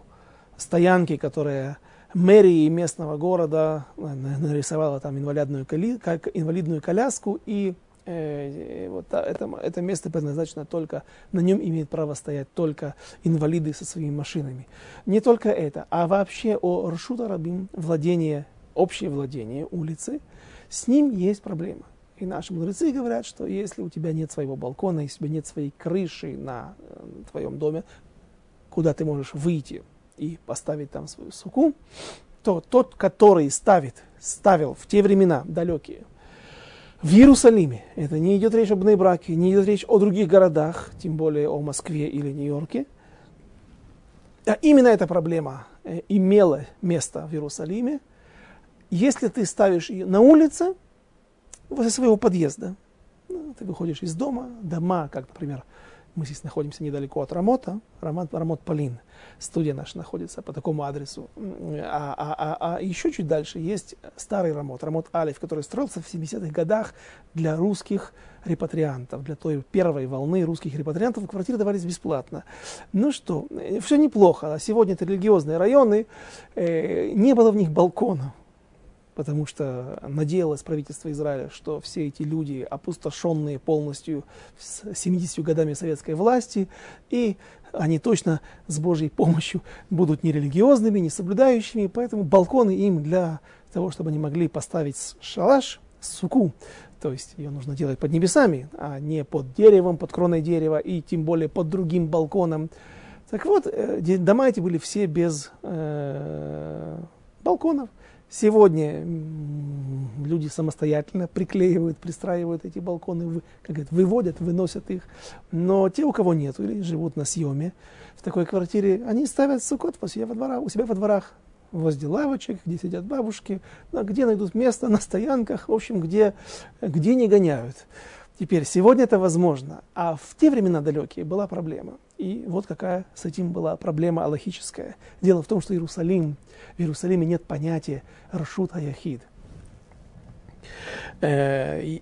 стоянке, которая мэрии местного города нарисовала там инвалидную, коли, инвалидную коляску и э, вот это, это место предназначено только, на нем имеют право стоять только инвалиды со своими машинами. Не только это, а вообще о Ршута Рабин, владение, общее владение улицы, с ним есть проблема. И наши мудрецы говорят, что если у тебя нет своего балкона, если у тебя нет своей крыши на э, твоем доме, куда ты можешь выйти и поставить там свою суку, то тот, который ставит, ставил в те времена далекие, в Иерусалиме. Это не идет речь об Нейбраке, не идет речь о других городах, тем более о Москве или Нью-Йорке. А именно эта проблема э, имела место в Иерусалиме. Если ты ставишь ее на улице, возле своего подъезда, ну, ты выходишь из дома, дома, как, например, мы здесь находимся недалеко от Рамота, Рамот, Рамот Полин. Студия наша находится по такому адресу. А, а, а, а еще чуть дальше есть старый Рамот, Рамот Алиф, который строился в 70-х годах для русских репатриантов, для той первой волны русских репатриантов. Квартиры давались бесплатно. Ну что, все неплохо. Сегодня это религиозные районы, э, не было в них балконов потому что надеялось правительство Израиля, что все эти люди, опустошенные полностью с 70 годами советской власти, и они точно с Божьей помощью будут не религиозными, не соблюдающими, поэтому балконы им для того, чтобы они могли поставить шалаш, суку, то есть ее нужно делать под небесами, а не под деревом, под кроной дерева и тем более под другим балконом. Так вот, э, дома эти были все без э, балконов. Сегодня люди самостоятельно приклеивают, пристраивают эти балконы, как говорят, выводят, выносят их. Но те, у кого нет, или живут на съеме в такой квартире, они ставят сукот у себя во дворах, у себя во дворах возле лавочек, где сидят бабушки, где найдут место на стоянках, в общем, где, где не гоняют. Теперь, сегодня это возможно, а в те времена далекие была проблема. И вот какая с этим была проблема аллахическая. Дело в том, что Иерусалим, в Иерусалиме нет понятия Рашут Аяхид. Э,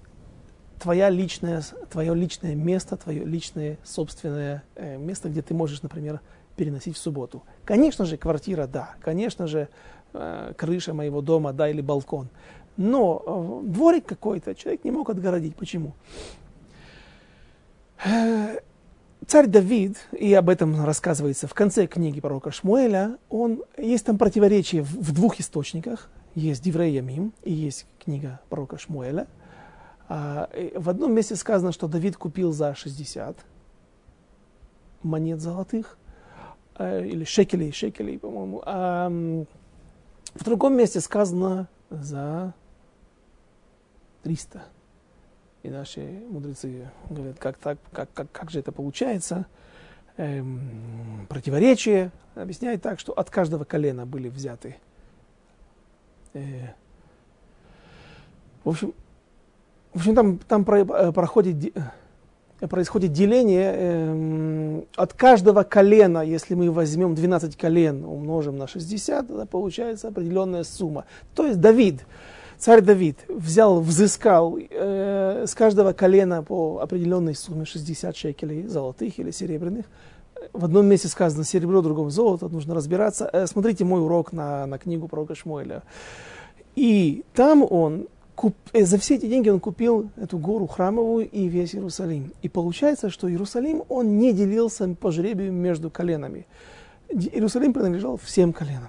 твоя личная, твое личное место, твое личное собственное э, место, где ты можешь, например, переносить в субботу. Конечно же, квартира, да. Конечно же, э, крыша моего дома, да, или балкон. Но э, дворик какой-то человек не мог отгородить. Почему? Э, царь Давид, и об этом рассказывается в конце книги пророка Шмуэля, он, есть там противоречие в, в двух источниках. Есть Диврей Ямим и есть книга пророка Шмуэля. А, в одном месте сказано, что Давид купил за 60 монет золотых, э, или шекелей, шекелей, по-моему. А в другом месте сказано за 300. И наши мудрецы говорят, как, так, как, как, как же это получается? Эм, противоречие объясняет так, что от каждого колена были взяты. Э, в общем, в общем там, там про, э, проходит, э, происходит деление э, от каждого колена, если мы возьмем 12 колен, умножим на 60, тогда получается определенная сумма. То есть Давид, царь Давид взял, взыскал э, с каждого колена по определенной сумме 60 шекелей, золотых или серебряных. В одном месте сказано серебро, в другом золото, нужно разбираться. Э, смотрите мой урок на, на книгу пророка Шмуэля. И там он, куп, э, за все эти деньги он купил эту гору храмовую и весь Иерусалим. И получается, что Иерусалим, он не делился по жребию между коленами. Иерусалим принадлежал всем коленам.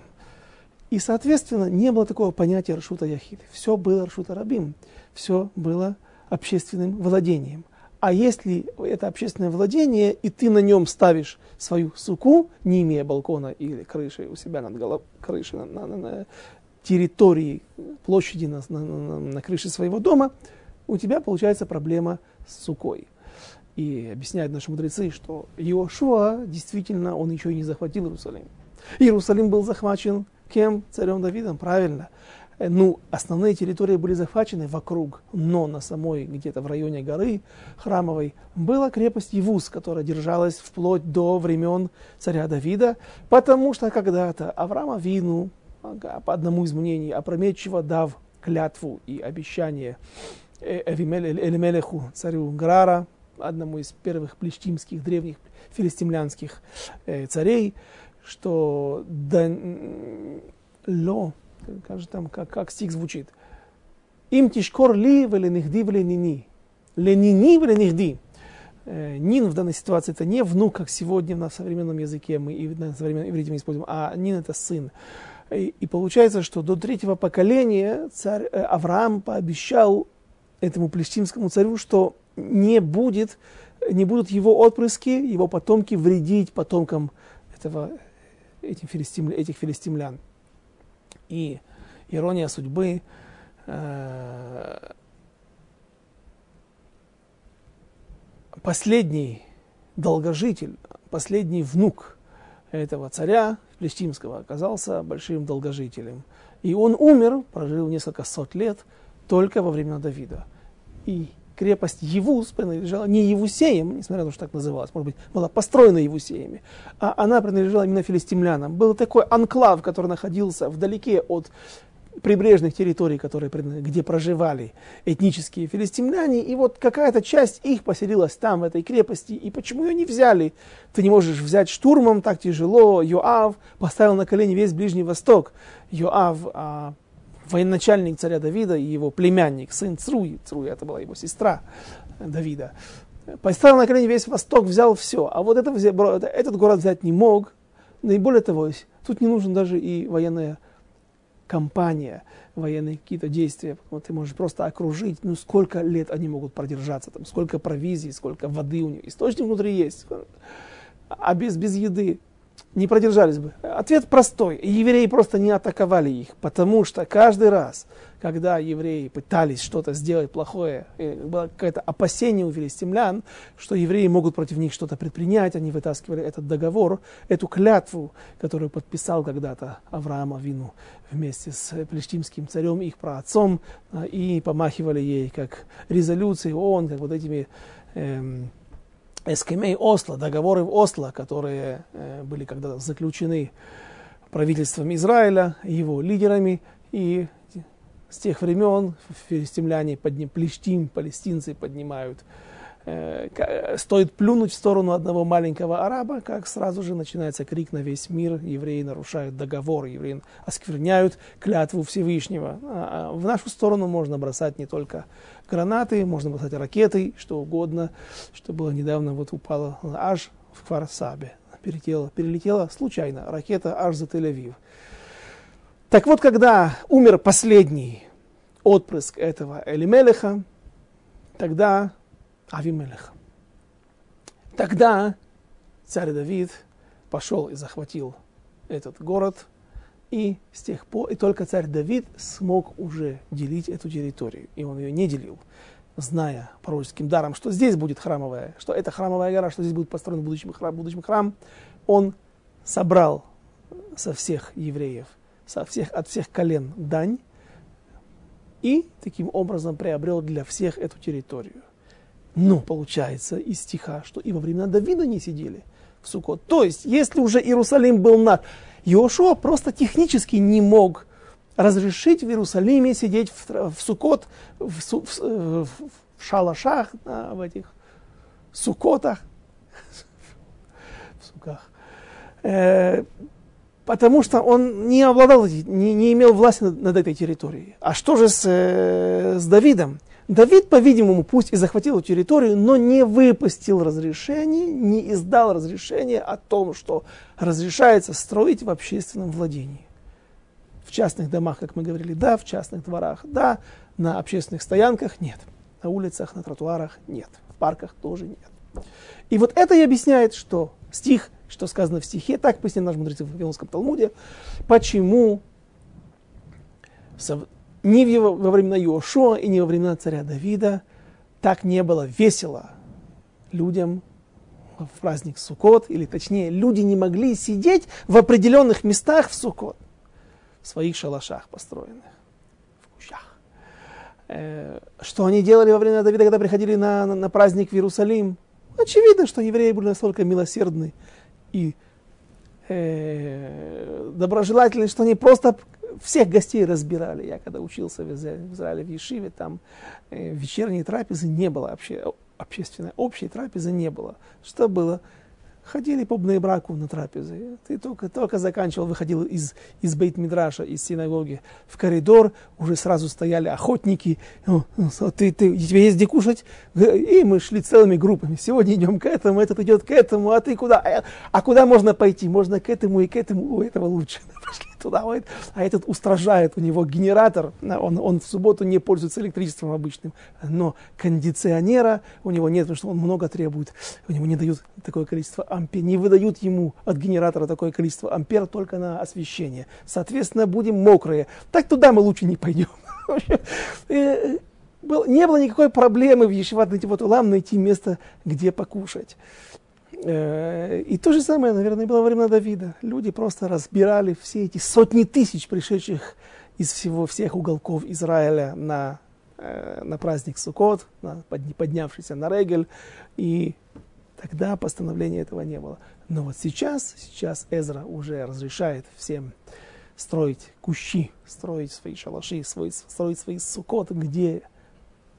И, соответственно, не было такого понятия Рашута Яхид. Все было Рашута Рабим. Все было общественным владением. А если это общественное владение, и ты на нем ставишь свою суку, не имея балкона или крыши у себя над головой, крыши на, на, на территории, площади на, на, на, на крыше своего дома, у тебя получается проблема с сукой. И объясняют наши мудрецы, что Иошуа действительно, он еще и не захватил Иерусалим. Иерусалим был захвачен Кем? Царем Давидом, правильно. Э, ну, основные территории были захвачены вокруг, но на самой, где-то в районе горы Храмовой, была крепость Евус, которая держалась вплоть до времен царя Давида, потому что когда-то Авраама Вину, по одному из мнений, опрометчиво дав клятву и обещание э, Элемелеху, царю Грара, одному из первых плештимских древних филистимлянских э, царей, что да, ло, как же там, как, как стих звучит, им тишкор ли веленихди вленини, ленини вленихди. Э, нин в данной ситуации это не внук, как сегодня на современном языке мы и на современном иврите мы используем, а Нин это сын. И, и получается, что до третьего поколения царь э, Авраам пообещал этому плештимскому царю, что не будет, не будут его отпрыски, его потомки вредить потомкам этого этих, филистим, этих филистимлян. И ирония судьбы э, последний долгожитель, последний внук этого царя филистимского оказался большим долгожителем. И он умер, прожил несколько сот лет только во времена Давида. И крепость Евус принадлежала не Евусеям, несмотря на то, что так называлась, может быть, была построена Евусеями, а она принадлежала именно филистимлянам. Был такой анклав, который находился вдалеке от прибрежных территорий, которые, где проживали этнические филистимляне, и вот какая-то часть их поселилась там, в этой крепости, и почему ее не взяли? Ты не можешь взять штурмом, так тяжело. Йоав поставил на колени весь Ближний Восток. Йоав а, военачальник царя Давида и его племянник, сын Цруи, Цруи это была его сестра Давида, поставил на колени весь Восток, взял все. А вот это, этот город взять не мог. Да и более того, тут не нужен даже и военная кампания, военные какие-то действия. Вот ты можешь просто окружить, ну сколько лет они могут продержаться, там, сколько провизий, сколько воды у них. Источник внутри есть. А без, без еды не продержались бы? Ответ простой. Евреи просто не атаковали их, потому что каждый раз, когда евреи пытались что-то сделать плохое, было какое-то опасение у филистимлян, что евреи могут против них что-то предпринять, они вытаскивали этот договор, эту клятву, которую подписал когда-то Авраам Авину вместе с плештимским царем, их праотцом, а, и помахивали ей как резолюции ООН, как вот этими эм, эскемей Осло, договоры в Осло, которые э, были когда-то заключены правительством Израиля, его лидерами, и с тех времен филистимляне, подним, плештим, палестинцы поднимают стоит плюнуть в сторону одного маленького араба, как сразу же начинается крик на весь мир, евреи нарушают договор, евреи оскверняют клятву Всевышнего. А, а в нашу сторону можно бросать не только гранаты, можно бросать ракеты, что угодно, что было недавно, вот упало аж в Кварсабе, перелетела, перелетела случайно ракета аж за Тель-Авив. Так вот, когда умер последний отпрыск этого Элимелеха, тогда Авимелех. Тогда царь Давид пошел и захватил этот город, и с тех пор, и только царь Давид смог уже делить эту территорию, и он ее не делил, зная пророческим даром, что здесь будет храмовая, что это храмовая гора, что здесь будет построен будущий храм, будущий храм, он собрал со всех евреев, со всех, от всех колен дань, и таким образом приобрел для всех эту территорию. Но получается из стиха, что и во времена Давида не сидели в Сукот. То есть, если уже Иерусалим был наш, Иошуа просто технически не мог разрешить в Иерусалиме сидеть в, в Сукот, в, в, в, в шалашах, в этих сукотах, в суках, э, потому что он не обладал, не, не имел власти над, над этой территорией. А что же с, э, с Давидом? Давид, по-видимому, пусть и захватил территорию, но не выпустил разрешение, не издал разрешение о том, что разрешается строить в общественном владении. В частных домах, как мы говорили, да, в частных дворах, да, на общественных стоянках нет, на улицах, на тротуарах нет, в парках тоже нет. И вот это и объясняет, что стих, что сказано в стихе, так поясняет наш мудрец в Вавилонском Талмуде, почему ни во времена Иошуа и ни во времена царя Давида так не было весело людям в праздник Суккот, или точнее, люди не могли сидеть в определенных местах в Суккот, в своих шалашах построенных, в кущах. Э, что они делали во время Давида, когда приходили на, на, на праздник в Иерусалим? Очевидно, что евреи были настолько милосердны и э, доброжелательны, что они просто всех гостей разбирали. Я когда учился в Израиле, в Ешиве, там э, вечерней трапезы не было, вообще общественной, общей трапезы не было. Что было? ходили по браку на трапезы. Ты только, только заканчивал, выходил из, из бейт-мидраша, из синагоги в коридор, уже сразу стояли охотники. Ну, ты, ты, тебе есть где кушать? И мы шли целыми группами. Сегодня идем к этому, этот идет к этому, а ты куда? А, а куда можно пойти? Можно к этому и к этому. У этого лучше. Пошли туда. А этот устражает, у него генератор, он, он в субботу не пользуется электричеством обычным, но кондиционера у него нет, потому что он много требует. У него не дают такое количество ампер, не выдают ему от генератора такое количество ампер только на освещение. Соответственно, будем мокрые. Так туда мы лучше не пойдем. Э, не было никакой проблемы в Ешиват вот Улам найти место, где покушать. Э, и то же самое, наверное, было во времена Давида. Люди просто разбирали все эти сотни тысяч пришедших из всего, всех уголков Израиля на, э, на праздник Суккот, на, поднявшийся на Регель, и тогда постановления этого не было. Но вот сейчас, сейчас Эзра уже разрешает всем строить кущи, строить свои шалаши, строить, свои сукоты, где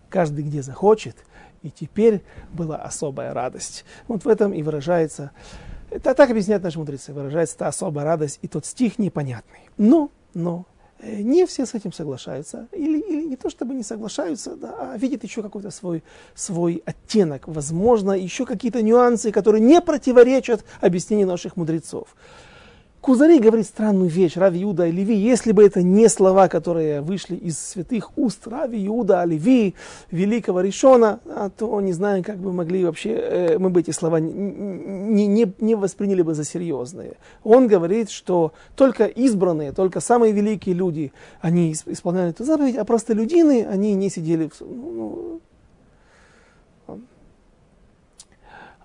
каждый где захочет – и теперь была особая радость. Вот в этом и выражается, это так объясняют наши мудрецы, выражается та особая радость и тот стих непонятный. Но, но, э, не все с этим соглашаются, или, или не то чтобы не соглашаются, да, а видят еще какой-то свой, свой оттенок, возможно, еще какие-то нюансы, которые не противоречат объяснению наших мудрецов. Кузари говорит странную вещь, Рави Иуда и Леви, если бы это не слова, которые вышли из святых уст Рави Иуда, Леви, великого Ришона, а, то не знаю, как бы могли вообще, э, мы бы эти слова не, не, не восприняли бы за серьезные. Он говорит, что только избранные, только самые великие люди, они исполняли эту заповедь, а простолюдины, они не сидели в... Ну,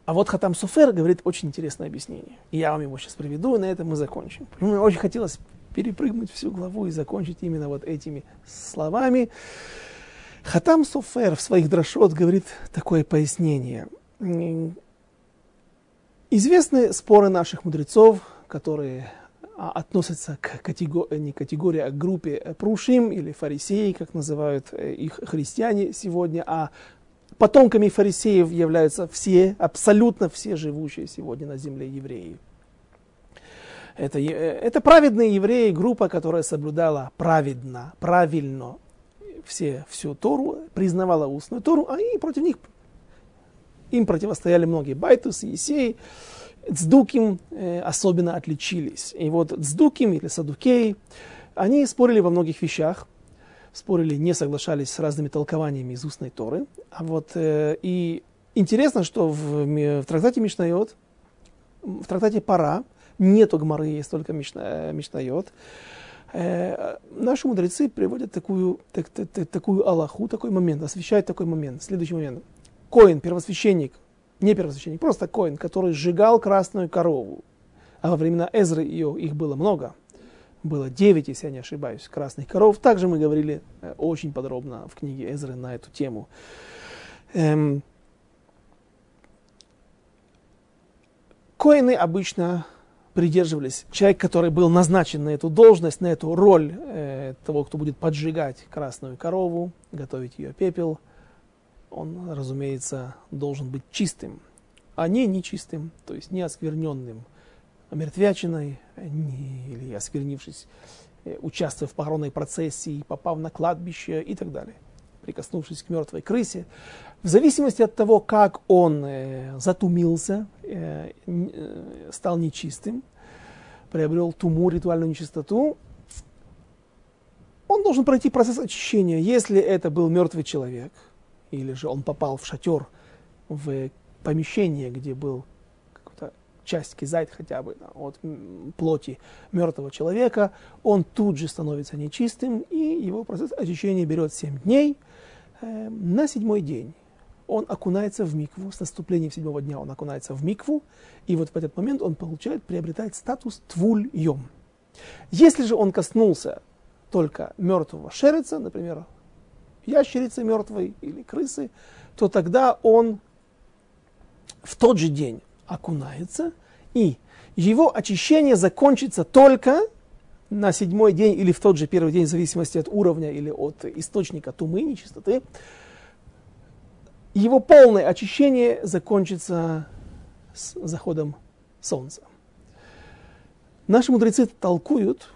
А вот Хатам Суфер говорит очень интересное объяснение. И я вам его сейчас приведу, и на этом мы закончим. Мне очень хотелось перепрыгнуть всю главу и закончить именно вот этими словами. Хатам Суфер в своих дрошот говорит такое пояснение. Известны споры наших мудрецов, которые а, относятся к категории, не категории, а к группе прушим или фарисеи, как называют э, их христиане сегодня, а потомками фарисеев являются все, абсолютно все живущие сегодня на земле евреи. Это, это праведные евреи, группа, которая соблюдала праведно, правильно все, всю Тору, признавала устную Тору, а и против них им противостояли многие. Байтус, Есей, Цдуким э, особенно отличились. И вот Цдуким или Садукей, они спорили во многих вещах спорили, не соглашались с разными толкованиями из устной Торы. А вот, э, и интересно, что в, в трактате Мишнайот, в трактате Пара, нету Гмары, есть только Мишна, э, Мишнайот. Э, наши мудрецы приводят такую, так, так, так, такую Аллаху, такой момент, освещают такой момент, следующий момент. Коин, первосвященник, не первосвященник, просто Коин, который сжигал красную корову. А во времена Эзры ее, их было много – было 9, если я не ошибаюсь, красных коров. Также мы говорили э, очень подробно в книге Эзры на эту тему. Эм, коины обычно придерживались, человек, который был назначен на эту должность, на эту роль э, того, кто будет поджигать красную корову, готовить ее пепел, он, разумеется, должен быть чистым, а не нечистым, то есть не оскверненным мертвячиной или осквернившись, э, участвуя в похоронной процессии, попав на кладбище и так далее, прикоснувшись к мертвой крысе. В зависимости от того, как он э, затумился, э, стал нечистым, приобрел туму, ритуальную нечистоту, он должен пройти процесс очищения. Если это был мертвый человек, или же он попал в шатер, в помещение, где был часть кизайт хотя бы да, от плоти мертвого человека, он тут же становится нечистым, и его процесс очищения берет 7 дней. Э, на седьмой день он окунается в микву, с наступлением седьмого дня он окунается в микву, и вот в этот момент он получает, приобретает статус твуль-йом. Если же он коснулся только мертвого шерица, например, ящерицы мертвой или крысы, то тогда он в тот же день окунается, и его очищение закончится только на седьмой день или в тот же первый день, в зависимости от уровня или от источника тумы, нечистоты. Его полное очищение закончится с заходом солнца. Наши мудрецы толкуют,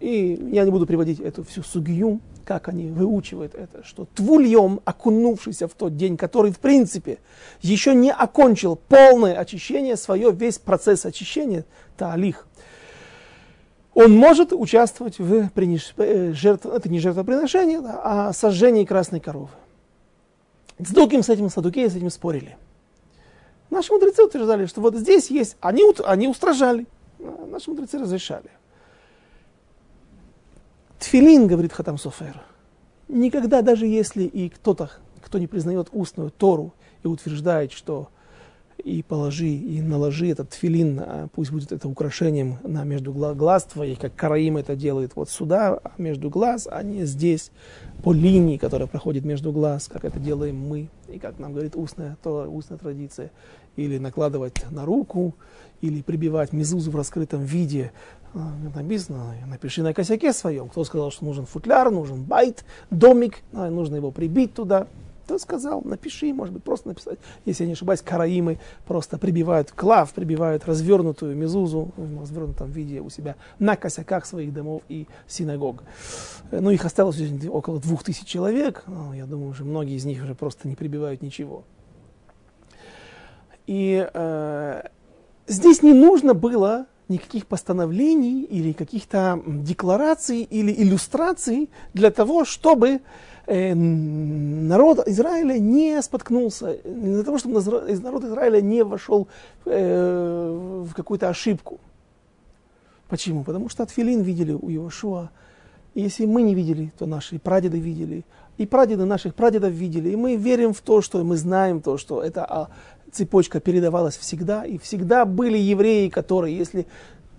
и я не буду приводить эту всю сугию, как они выучивают это, что твульем, окунувшийся в тот день, который, в принципе, еще не окончил полное очищение свое, весь процесс очищения, таалих, он может участвовать в приниж... Э, жертв... это не жертвоприношение, да, а сожжении красной коровы. С Дуким с этим Садукеи с этим спорили. Наши мудрецы утверждали, что вот здесь есть, они, они устражали, наши мудрецы разрешали. Тфилин, говорит Хатам Софер, никогда, даже если и кто-то, кто не признает устную Тору и утверждает, что и положи, и наложи этот тфилин, а пусть будет это украшением на между глаз твоих, как Караим это делает вот сюда, а между глаз, а не здесь, по линии, которая проходит между глаз, как это делаем мы, и как нам говорит устная, то, устная традиция, или накладывать на руку, или прибивать мезузу в раскрытом виде, а, написано, напиши на косяке своем. Кто сказал, что нужен футляр, нужен байт, домик, а, нужно его прибить туда. Кто сказал, напиши, может быть, просто написать. Если я не ошибаюсь, караимы просто прибивают клав, прибивают развернутую мезузу в развернутом виде у себя на косяках своих домов и синагог. Ну, их осталось около двух тысяч человек. Ну, я думаю, уже многие из них уже просто не прибивают ничего. И э, здесь не нужно было никаких постановлений или каких-то деклараций или иллюстраций для того, чтобы э, народ Израиля не споткнулся, для того, чтобы народ Израиля не вошел э, в какую-то ошибку. Почему? Потому что Атфилин видели у Иошуа. И если мы не видели, то наши прадеды видели. И прадеды наших прадедов видели. И мы верим в то, что мы знаем то, что эта а, цепочка передавалась всегда. И всегда были евреи, которые, если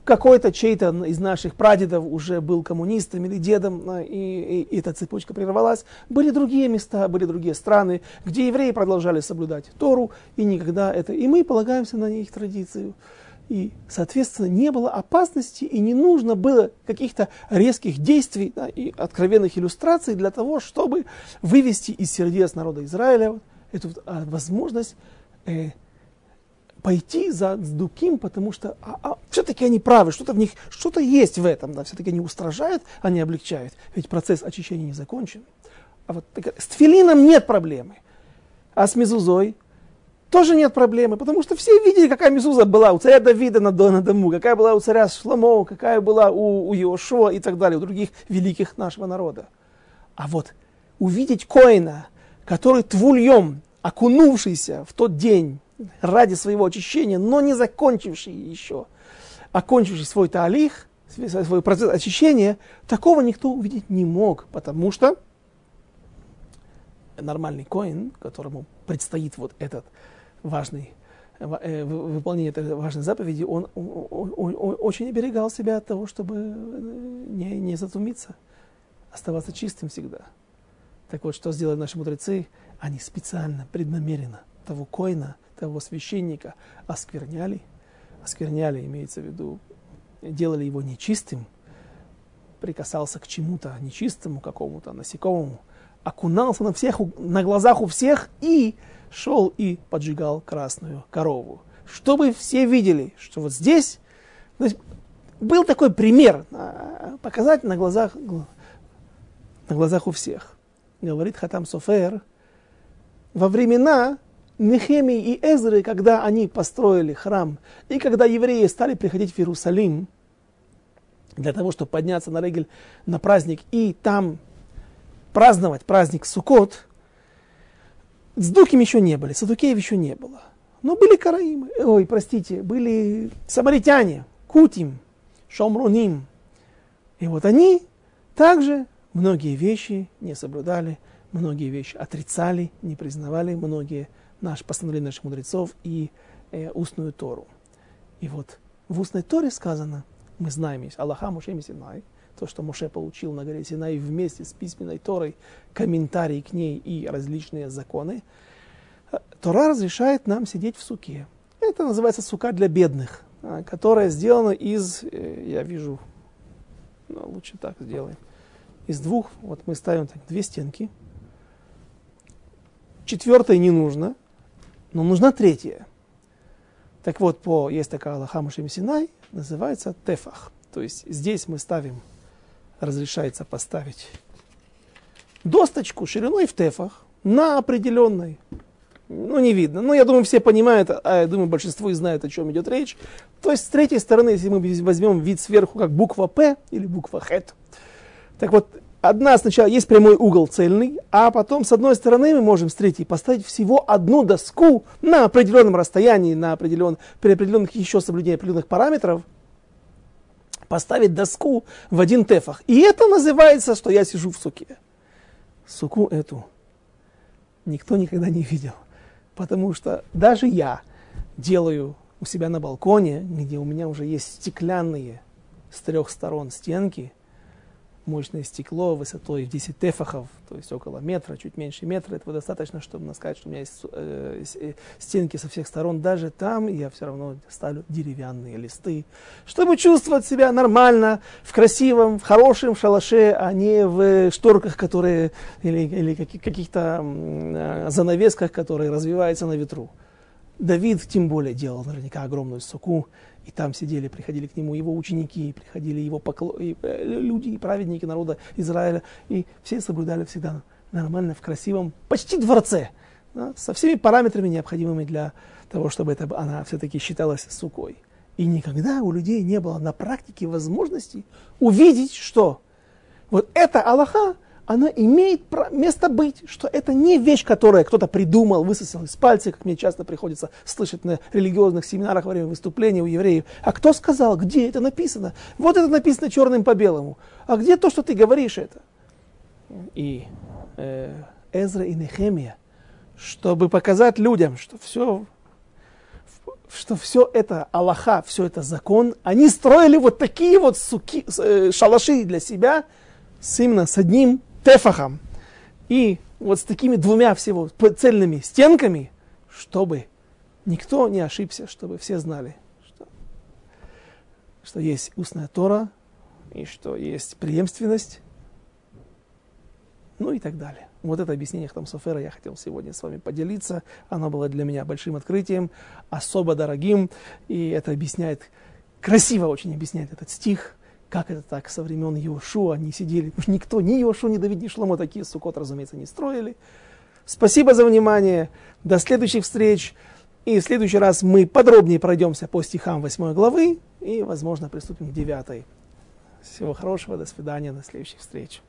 какой-то чей-то из наших прадедов уже был коммунистом или дедом, и, и, и эта цепочка прервалась. Были другие места, были другие страны, где евреи продолжали соблюдать Тору, и никогда это... И мы полагаемся на их традицию. И, соответственно, не было опасности и не нужно было каких-то резких действий да, и откровенных иллюстраций для того, чтобы вывести из сердец народа Израиля эту а, возможность э, пойти за Дуким, потому что а, а, все-таки они правы, что-то в них, что-то есть в этом, да, все-таки они устражают, они облегчают, ведь процесс очищения не закончен. А вот так, с Тфилином нет проблемы, а с Мезузой тоже нет проблемы, потому что все видели, какая Мезуза была у царя Давида на, на дому, какая была у царя Шломо, какая была у, у Иошуа и так далее, у других великих нашего народа. А вот увидеть Коина, который твульем, окунувшийся в тот день ради своего очищения, но не закончивший еще, окончивший свой таалих, свой процесс очищения, такого никто увидеть не мог, потому что нормальный коин, которому предстоит вот этот важный э, выполнение этой важной заповеди, он, он, он, он очень оберегал себя от того, чтобы э, не, не затумиться, оставаться чистым всегда. Так вот, что сделали наши мудрецы? Они специально, преднамеренно того коина, того священника оскверняли. Оскверняли, имеется в виду, делали его нечистым, прикасался к чему-то нечистому, какому-то насекомому, окунался на, всех, на глазах у всех и шел и поджигал красную корову. Чтобы все видели, что вот здесь есть, был такой пример, а, показать на глазах, на глазах у всех. Говорит Хатам Софер, во времена Нехемии и Эзры, когда они построили храм, и когда евреи стали приходить в Иерусалим для того, чтобы подняться на Регель на праздник и там праздновать праздник Суккот, Сдуким еще не были, Садукеев еще не было. Но были караимы, ой, простите, были самаритяне, Кутим, Шомруним. И вот они также многие вещи не соблюдали, многие вещи отрицали, не признавали, многие наш, постановления наших мудрецов и э, устную Тору. И вот в устной Торе сказано, мы знаем, есть Аллаха Муше Синай, то, что Муше получил на горе Синай вместе с письменной Торой, комментарии к ней и различные законы, Тора разрешает нам сидеть в суке. Это называется сука для бедных, а, которая сделана из, э, я вижу, ну, лучше так сделаем, из двух, вот мы ставим так, две стенки. Четвертой не нужно, но нужна третья. Так вот, по, есть такая Аллаха Мушем Синай, называется тефах. То есть здесь мы ставим разрешается поставить досточку шириной в тефах на определенной. Ну, не видно. Ну, я думаю, все понимают, а я думаю, большинство и знают, о чем идет речь. То есть, с третьей стороны, если мы возьмем вид сверху, как буква П или буква Х, так вот, одна сначала есть прямой угол цельный, а потом с одной стороны мы можем с третьей поставить всего одну доску на определенном расстоянии, на определен, при определенных еще соблюдении определенных параметров – поставить доску в один тефах. И это называется, что я сижу в суке. Суку эту никто никогда не видел. Потому что даже я делаю у себя на балконе, где у меня уже есть стеклянные с трех сторон стенки, мощное стекло высотой в 10 тефахов, то есть около метра, чуть меньше метра. Этого достаточно, чтобы сказать, что у меня есть э, э, стенки со всех сторон. Даже там я все равно ставлю деревянные листы, чтобы чувствовать себя нормально, в красивом, в хорошем шалаше, а не в шторках, которые, или, или каких-то э, занавесках, которые развиваются на ветру. Давид тем более делал наверняка огромную суку, и там сидели, приходили к нему его ученики, приходили его покло... и, э, люди, и праведники народа Израиля, и все соблюдали всегда нормально, в красивом, почти дворце, да, со всеми параметрами, необходимыми для того, чтобы это, она все-таки считалась сукой. И никогда у людей не было на практике возможности увидеть, что вот эта Аллаха, она имеет место быть, что это не вещь, которую кто-то придумал, высосал из пальца, как мне часто приходится слышать на религиозных семинарах во время выступлений у евреев. А кто сказал, где это написано? Вот это написано черным по белому. А где то, что ты говоришь это? И э, Эзра и Нехемия, чтобы показать людям, что все что все это Аллаха, все это закон, они строили вот такие вот суки, э, шалаши для себя с именно с одним тефахом и вот с такими двумя всего цельными стенками, чтобы никто не ошибся, чтобы все знали, что, что есть устная Тора и что есть преемственность, ну и так далее. Вот это объяснение Хтам Софера я хотел сегодня с вами поделиться. Оно было для меня большим открытием, особо дорогим. И это объясняет, красиво очень объясняет этот стих, как это так со времен Иошуа они сидели. Никто, ни Иошуа, ни Давид, ни Шломо такие сукот, разумеется, не строили. Спасибо за внимание. До следующих встреч. И в следующий раз мы подробнее пройдемся по стихам 8 главы и, возможно, приступим к 9. Всего хорошего, до свидания, до следующих встреч.